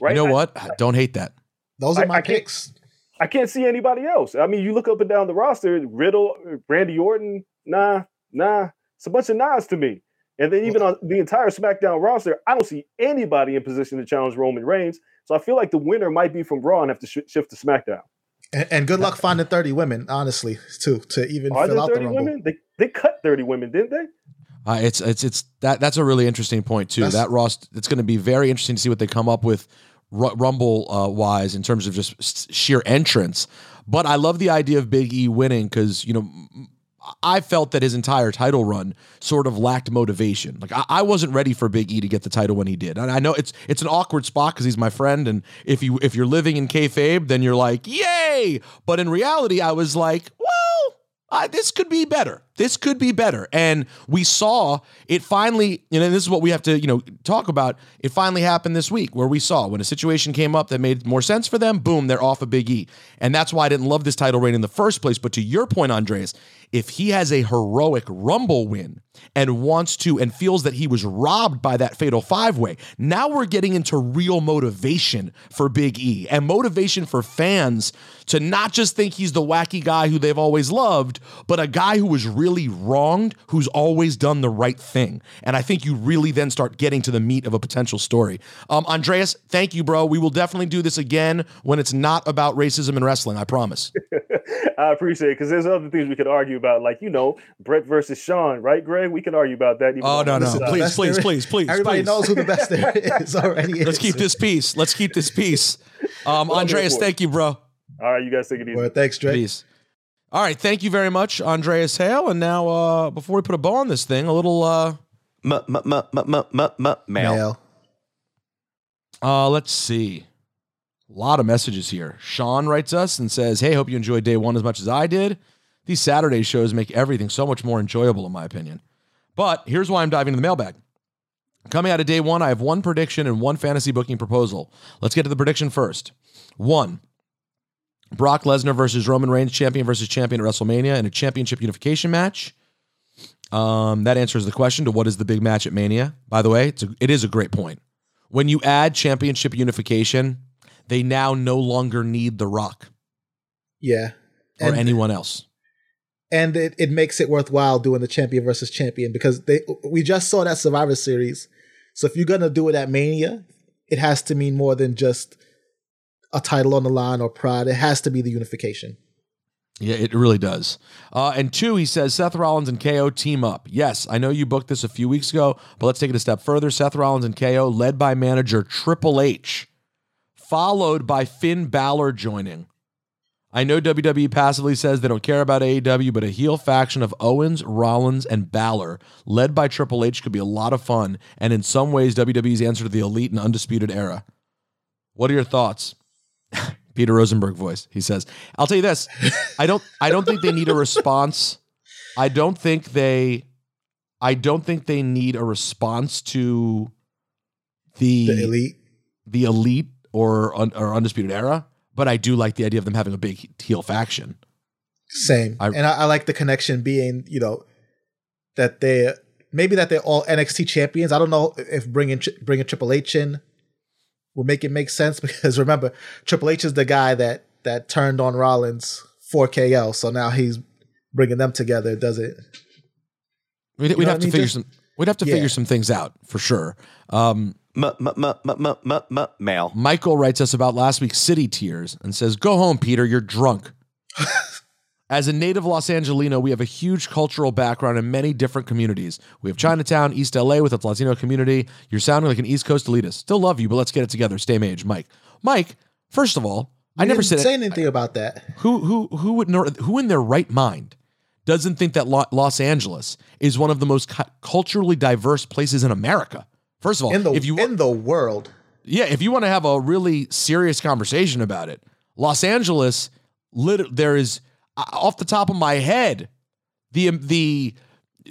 Right? you know I- what? I don't hate that. Those are I- my I picks. I can't see anybody else. I mean, you look up and down the roster, Riddle, Randy Orton, nah, nah. It's a bunch of nods to me. And then even on the entire SmackDown roster, I don't see anybody in position to challenge Roman Reigns. So I feel like the winner might be from Raw and have to sh- shift to SmackDown. And, and good luck finding 30 women, honestly, too, to even Are fill there out the 30 rumble. women? They, they cut 30 women, didn't they? Uh, it's it's it's that that's a really interesting point too. That's- that Ross, it's going to be very interesting to see what they come up with ru- Rumble uh, wise in terms of just s- sheer entrance. But I love the idea of Big E winning because you know m- I felt that his entire title run sort of lacked motivation. Like I, I wasn't ready for Big E to get the title when he did, and I know it's it's an awkward spot because he's my friend, and if you if you're living in kayfabe, then you're like yay. But in reality, I was like, well, uh, this could be better. This could be better. And we saw it finally, you know, this is what we have to, you know, talk about. It finally happened this week where we saw when a situation came up that made more sense for them, boom, they're off a Big E. And that's why I didn't love this title reign in the first place. But to your point, Andreas, if he has a heroic Rumble win and wants to and feels that he was robbed by that fatal five way, now we're getting into real motivation for Big E and motivation for fans to not just think he's the wacky guy who they've always loved, but a guy who was really wronged, who's always done the right thing. And I think you really then start getting to the meat of a potential story. Um, Andreas, thank you, bro. We will definitely do this again when it's not about racism and wrestling. I promise. I appreciate it because there's other things we could argue about, like, you know, Brett versus Sean, right, Greg? We can argue about that. even Oh, no, no. side. Please, Best please, please, please. Everybody please. knows who the best there is already. Let's is. keep this peace. Let's keep this peace. Um, Well, Andreas, thank you, bro. All right, you guys take it easy. Well, thanks, Drake. Peace. All right, thank you very much, Andreas Hale. And now, uh, before we put a bow on this thing, a little uh, M- m- m- m- m- m- m- mail. Mail. Uh, let's see. A lot of messages here. Sean writes us and says, Hey, hope you enjoyed day one as much as I did. These Saturday shows make everything so much more enjoyable, in my opinion. But here's why I'm diving into the mailbag. Coming out of day one, I have one prediction and one fantasy booking proposal. Let's get to the prediction first. One Brock Lesnar versus Roman Reigns, champion versus champion at WrestleMania in a championship unification match. Um, that answers the question to what is the big match at Mania. By the way, it's a, it is a great point. When you add championship unification, they now no longer need The Rock Yeah. or And- anyone else. and it, it makes it worthwhile doing the champion versus champion because they we just saw that Survivor Series. So if you're gonna do it at Mania, it has to mean more than just a title on the line or pride. It has to be the unification. Yeah, it really does. Uh, and two, he says Seth Rollins and KO team up. Yes, I know you booked this a few weeks ago, but let's take it a step further. Seth Rollins and KO, led by manager Triple H, followed by Finn Balor joining. I know WWE passively says they don't care about AEW, but a heel faction of Owens, Rollins, and Balor, led by Triple H, could be a lot of fun, and in some ways, WWE's answer to the elite and undisputed era. What are your thoughts? Peter Rosenberg voice. He says, "I'll tell you this. I don't. I don't think they need a response. I don't think they. I don't think they need a response to the, The elite. the elite or un, or undisputed era. But I do like the idea of them having a big heel faction. Same. I- and I, I like the connection being, you know, that they maybe that they're all NXT champions. I don't know if bringing bringing Triple H in will make it make sense because remember Triple H is the guy that that turned on Rollins for KO, so now he's bringing them together. Does it? We'd, we'd have to mean? figure Just- some. We'd have to Yeah. figure some things out for sure. Um, Male. Michael writes us about last week's city Tiers and says, "Go home, Peter. You're drunk." As a native Los Angelino, we have a huge cultural background in many different communities. We have Chinatown, East LA with its Latino community. You're sounding like an East Coast elitist. Still love you, but let's get it together. Stay age, Mike. Mike, first of all, I never said say anything about that. who who who would who in their right mind doesn't think that Los Angeles is one of the most culturally diverse places in America? First of all, In the if you in the world, yeah, if you want to have a really serious conversation about it, Los Angeles, lit- there is off the top of my head, the the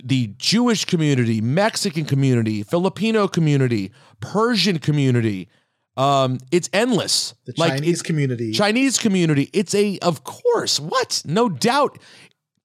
the Jewish community, Mexican community, Filipino community, Persian community. Um, it's endless. the Like, Chinese it- community. Chinese community. It's a, of course, what? No doubt.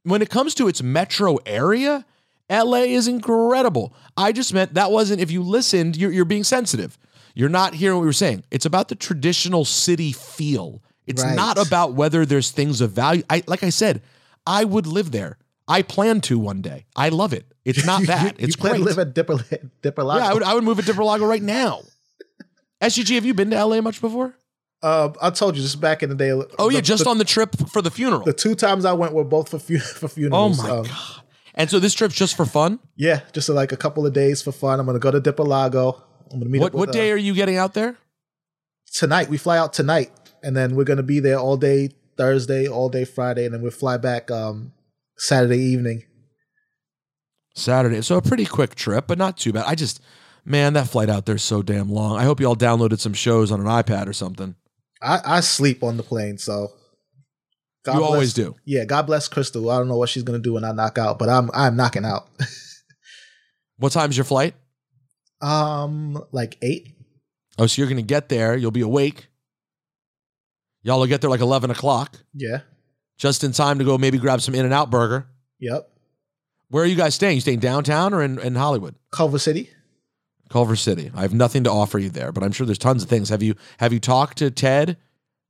When it comes to its metro area, LA is incredible. I just meant that wasn't, if you listened, you're, you're being sensitive. You're not hearing what we were saying. It's about the traditional city feel. It's Right. not about whether there's things of value. I like I said, I would live there. I plan to one day. I love it. It's not You- that. you It's plan great. to live at Dipper Dipper Lago. yeah, I would, I would move at Dipper Lago right now. SGG, have you been to LA much before? Uh, I told you just back in the day. Oh yeah, just the, on the trip for the funeral. the two times I went were both for fu- for Oh funerals. my Um, god! And so this trip's just for fun. Yeah, just like a couple of days for fun. I'm gonna go to Dipper Lago. I'm gonna meet What up with, what day uh, are you getting out there? tonight. We fly out tonight, and then we're gonna be there all day Thursday, all day Friday, and then we fly back um Saturday evening. Saturday. So a pretty quick trip, but not too bad. I just, man, that flight out there's so damn long. I hope you all downloaded some shows on an iPad or something. I, I sleep on the plane, so You always do. Yeah, God bless Crystal. I don't know what she's gonna do when I knock out, but I'm I'm knocking out. What time's your flight? um, like eight. Oh, so you're gonna get there. You'll be awake. Y'all will get there like eleven o'clock, Yeah. just in time to go maybe grab some In and Out burger. Yep. Where are you guys staying? You staying downtown or in, in Hollywood? Culver City. Culver City. I have nothing to offer you there, but I'm sure there's tons of things. Have you have you talked to Ted?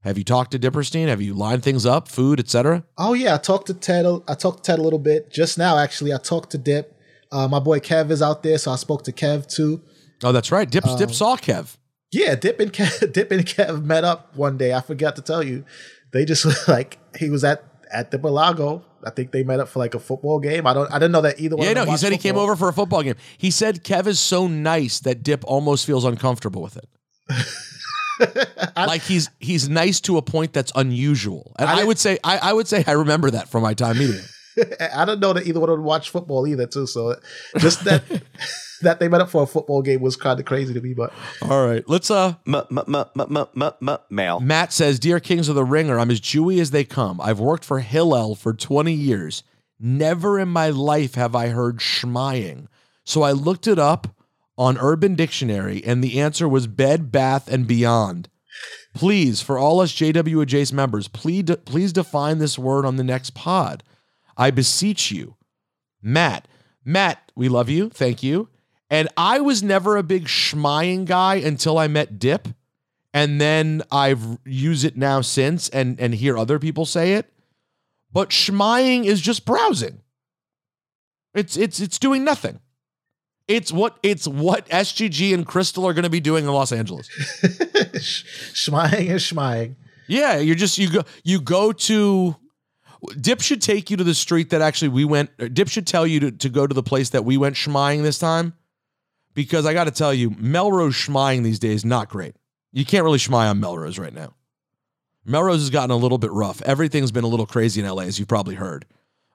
Have you talked to Dipperstein? Have you lined things up, food, etc.? Oh yeah, I talked to Ted. I talked to Ted a little bit just now. Actually, I talked to Dip. Uh, my boy Kev is out there, so I spoke to Kev too. Oh, that's right. Dip Dip Um, saw Kev. Yeah, Dip and Kev, Dip and Kev met up one day. I forgot to tell you. They just like he was at at the Belago. I think they met up for like a football game. I don't. I didn't know that either one. Yeah, no, he said he came over for a football game. He said Kev is so nice that Dip almost feels uncomfortable with it. like he's he's nice to a point that's unusual. And I I, would say I, I would say I remember that from my time meeting. him. I don't know that either one of them watched football either too. So just that that they met up for a football game was kind of crazy to me. But All right, let's uh mail. Matt says, Dear Kings of the Ringer, I'm as Jewy as they come. I've worked for Hillel for 20 years. Never in my life have I heard schmying. So I looked it up on Urban Dictionary, and the answer was bed, bath, and beyond. Please, for all us JW Adjacent members, please, please define this word on the next pod. I beseech you. Matt, Matt, we love you. Thank you. And I was never a big schmying guy until I met Dip and then I've used it now since and and hear other people say it. But schmying is just browsing. It's it's it's doing nothing. It's what it's what SGG and Crystal are going to be doing in Los Angeles. schmying is schmying. Yeah, you're just you go you go to Dip should take you to the street that actually we went. Dip should tell you to, to go to the place that we went schmying this time, because I got to tell you, Melrose schmying these days not great. You can't really schmy on Melrose right now. Melrose has gotten a little bit rough. Everything's been a little crazy in LA, as you've probably heard.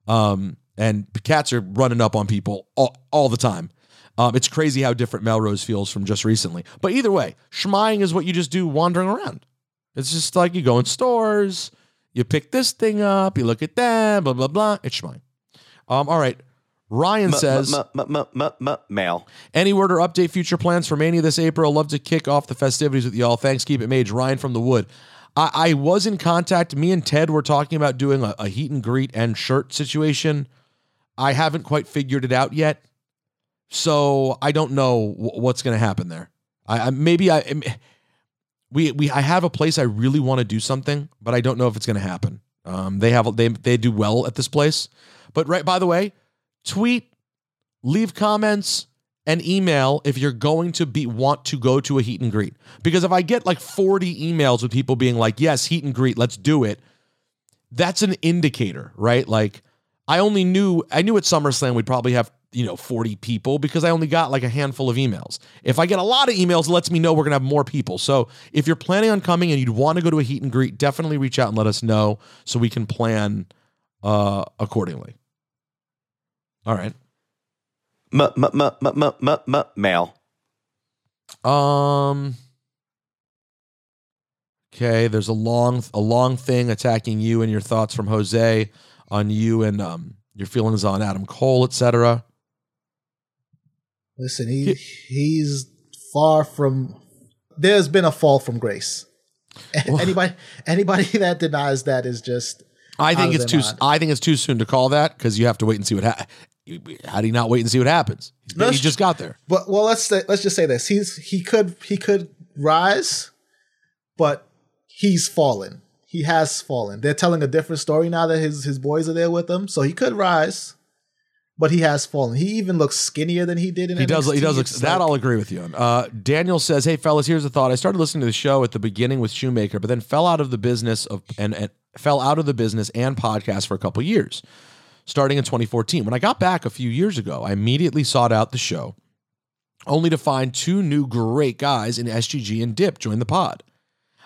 Um, and cats are running up on people all, all the time. Um, it's crazy how different Melrose feels from just recently. But either way, schmying is what you just do wandering around. It's just like you go in stores, you pick this thing up, you look at that, blah, blah, blah. It's schmying. Um, all right. Ryan says, mail. any word or update future plans for Mania this April? Love to kick off the festivities with y'all. Thanks. Keep it mage. Ryan from the Wood. I, I was in contact. Me and Ted were talking about doing a, a heat and greet and shirt situation. I haven't quite figured it out yet. So I don't know wh- what's going to happen there. I, I maybe I we we I have a place I really want to do something, but I don't know if it's going to happen. Um, they have they they do well at this place, but right by the way, tweet, leave comments, and email if you're going to be want to go to a heat and greet. Because if I get like 40 emails with people being like, "Yes, heat and greet, let's do it," that's an indicator, right? Like I only knew I knew at SummerSlam we'd probably have you know 40 people because I only got like a handful of emails. If I get a lot of emails, it lets me know we're gonna have more people. So if you're planning on coming and you'd want to go to a heat and greet, definitely reach out and let us know so we can plan uh accordingly. All right. M- m- m- m- m- m- m- mail. Um. Okay, there's a long a long thing attacking you and your thoughts from Jose on you and um your feelings on Adam Cole, etc. Listen, he he's far from. There's been a fall from grace. anybody anybody that denies that is just. I think it's too mind. I think it's too soon to call that because you have to wait and see what ha- how do you not wait and see what happens? Let's- he just got there. But well, let's say, let's just say this: he's he could he could rise, but he's fallen. He has fallen. They're telling a different story now that his his boys are there with him, so he could rise, but he has fallen. He even looks skinnier than he did in. He does. He does. Look, It's that like- I'll agree with you on. Uh, Daniel says, "Hey fellas, here's a thought. I started listening to the show at the beginning with Shoemaker, but then fell out of the business of and, and fell out of the business and podcast for a couple years, starting in 2014. When I got back a few years ago, I immediately sought out the show, only to find two new great guys in SGG and Dip join the pod.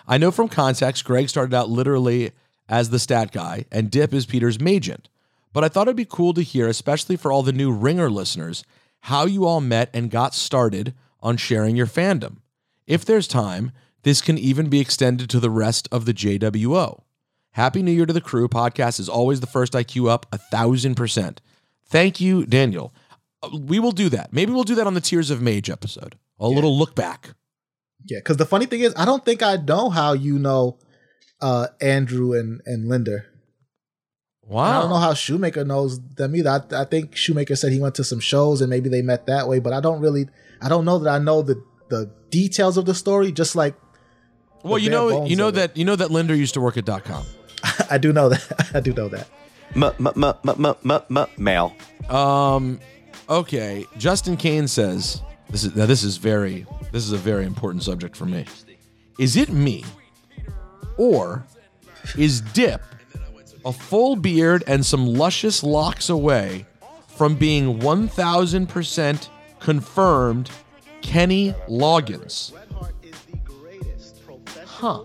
I know from context, Greg started out literally as the stat guy, and Dip is Peter's magent. But I thought it'd be cool to hear, especially for all the new Ringer listeners, how you all met and got started on sharing your fandom. If there's time, this can even be extended to the rest of the JWO. Happy New Year to the crew. Podcast is always the first I queue up, a thousand percent. Thank you, Daniel. Uh, We will do that. Maybe we'll do that on the Tiers of Mage episode. A little look back. Yeah, because the funny thing is, I don't think I know how you know uh, Andrew and and Linda. Wow. I don't know how Shoemaker knows them either. I, I think Shoemaker said he went to some shows and maybe they met that way, but I don't really, I don't know that I know the the details of the story. Just like, Well, you know, you know of it. that you know that Linder used to work at dot .com. I do know that. I do know that. M- m- m- m- m- m- m- mail. Um, okay. Justin Kane says this is now this is very this is a very important subject for me. Is it me, or is Dip a full beard and some luscious locks away from being one thousand percent confirmed Kenny Loggins? Huh.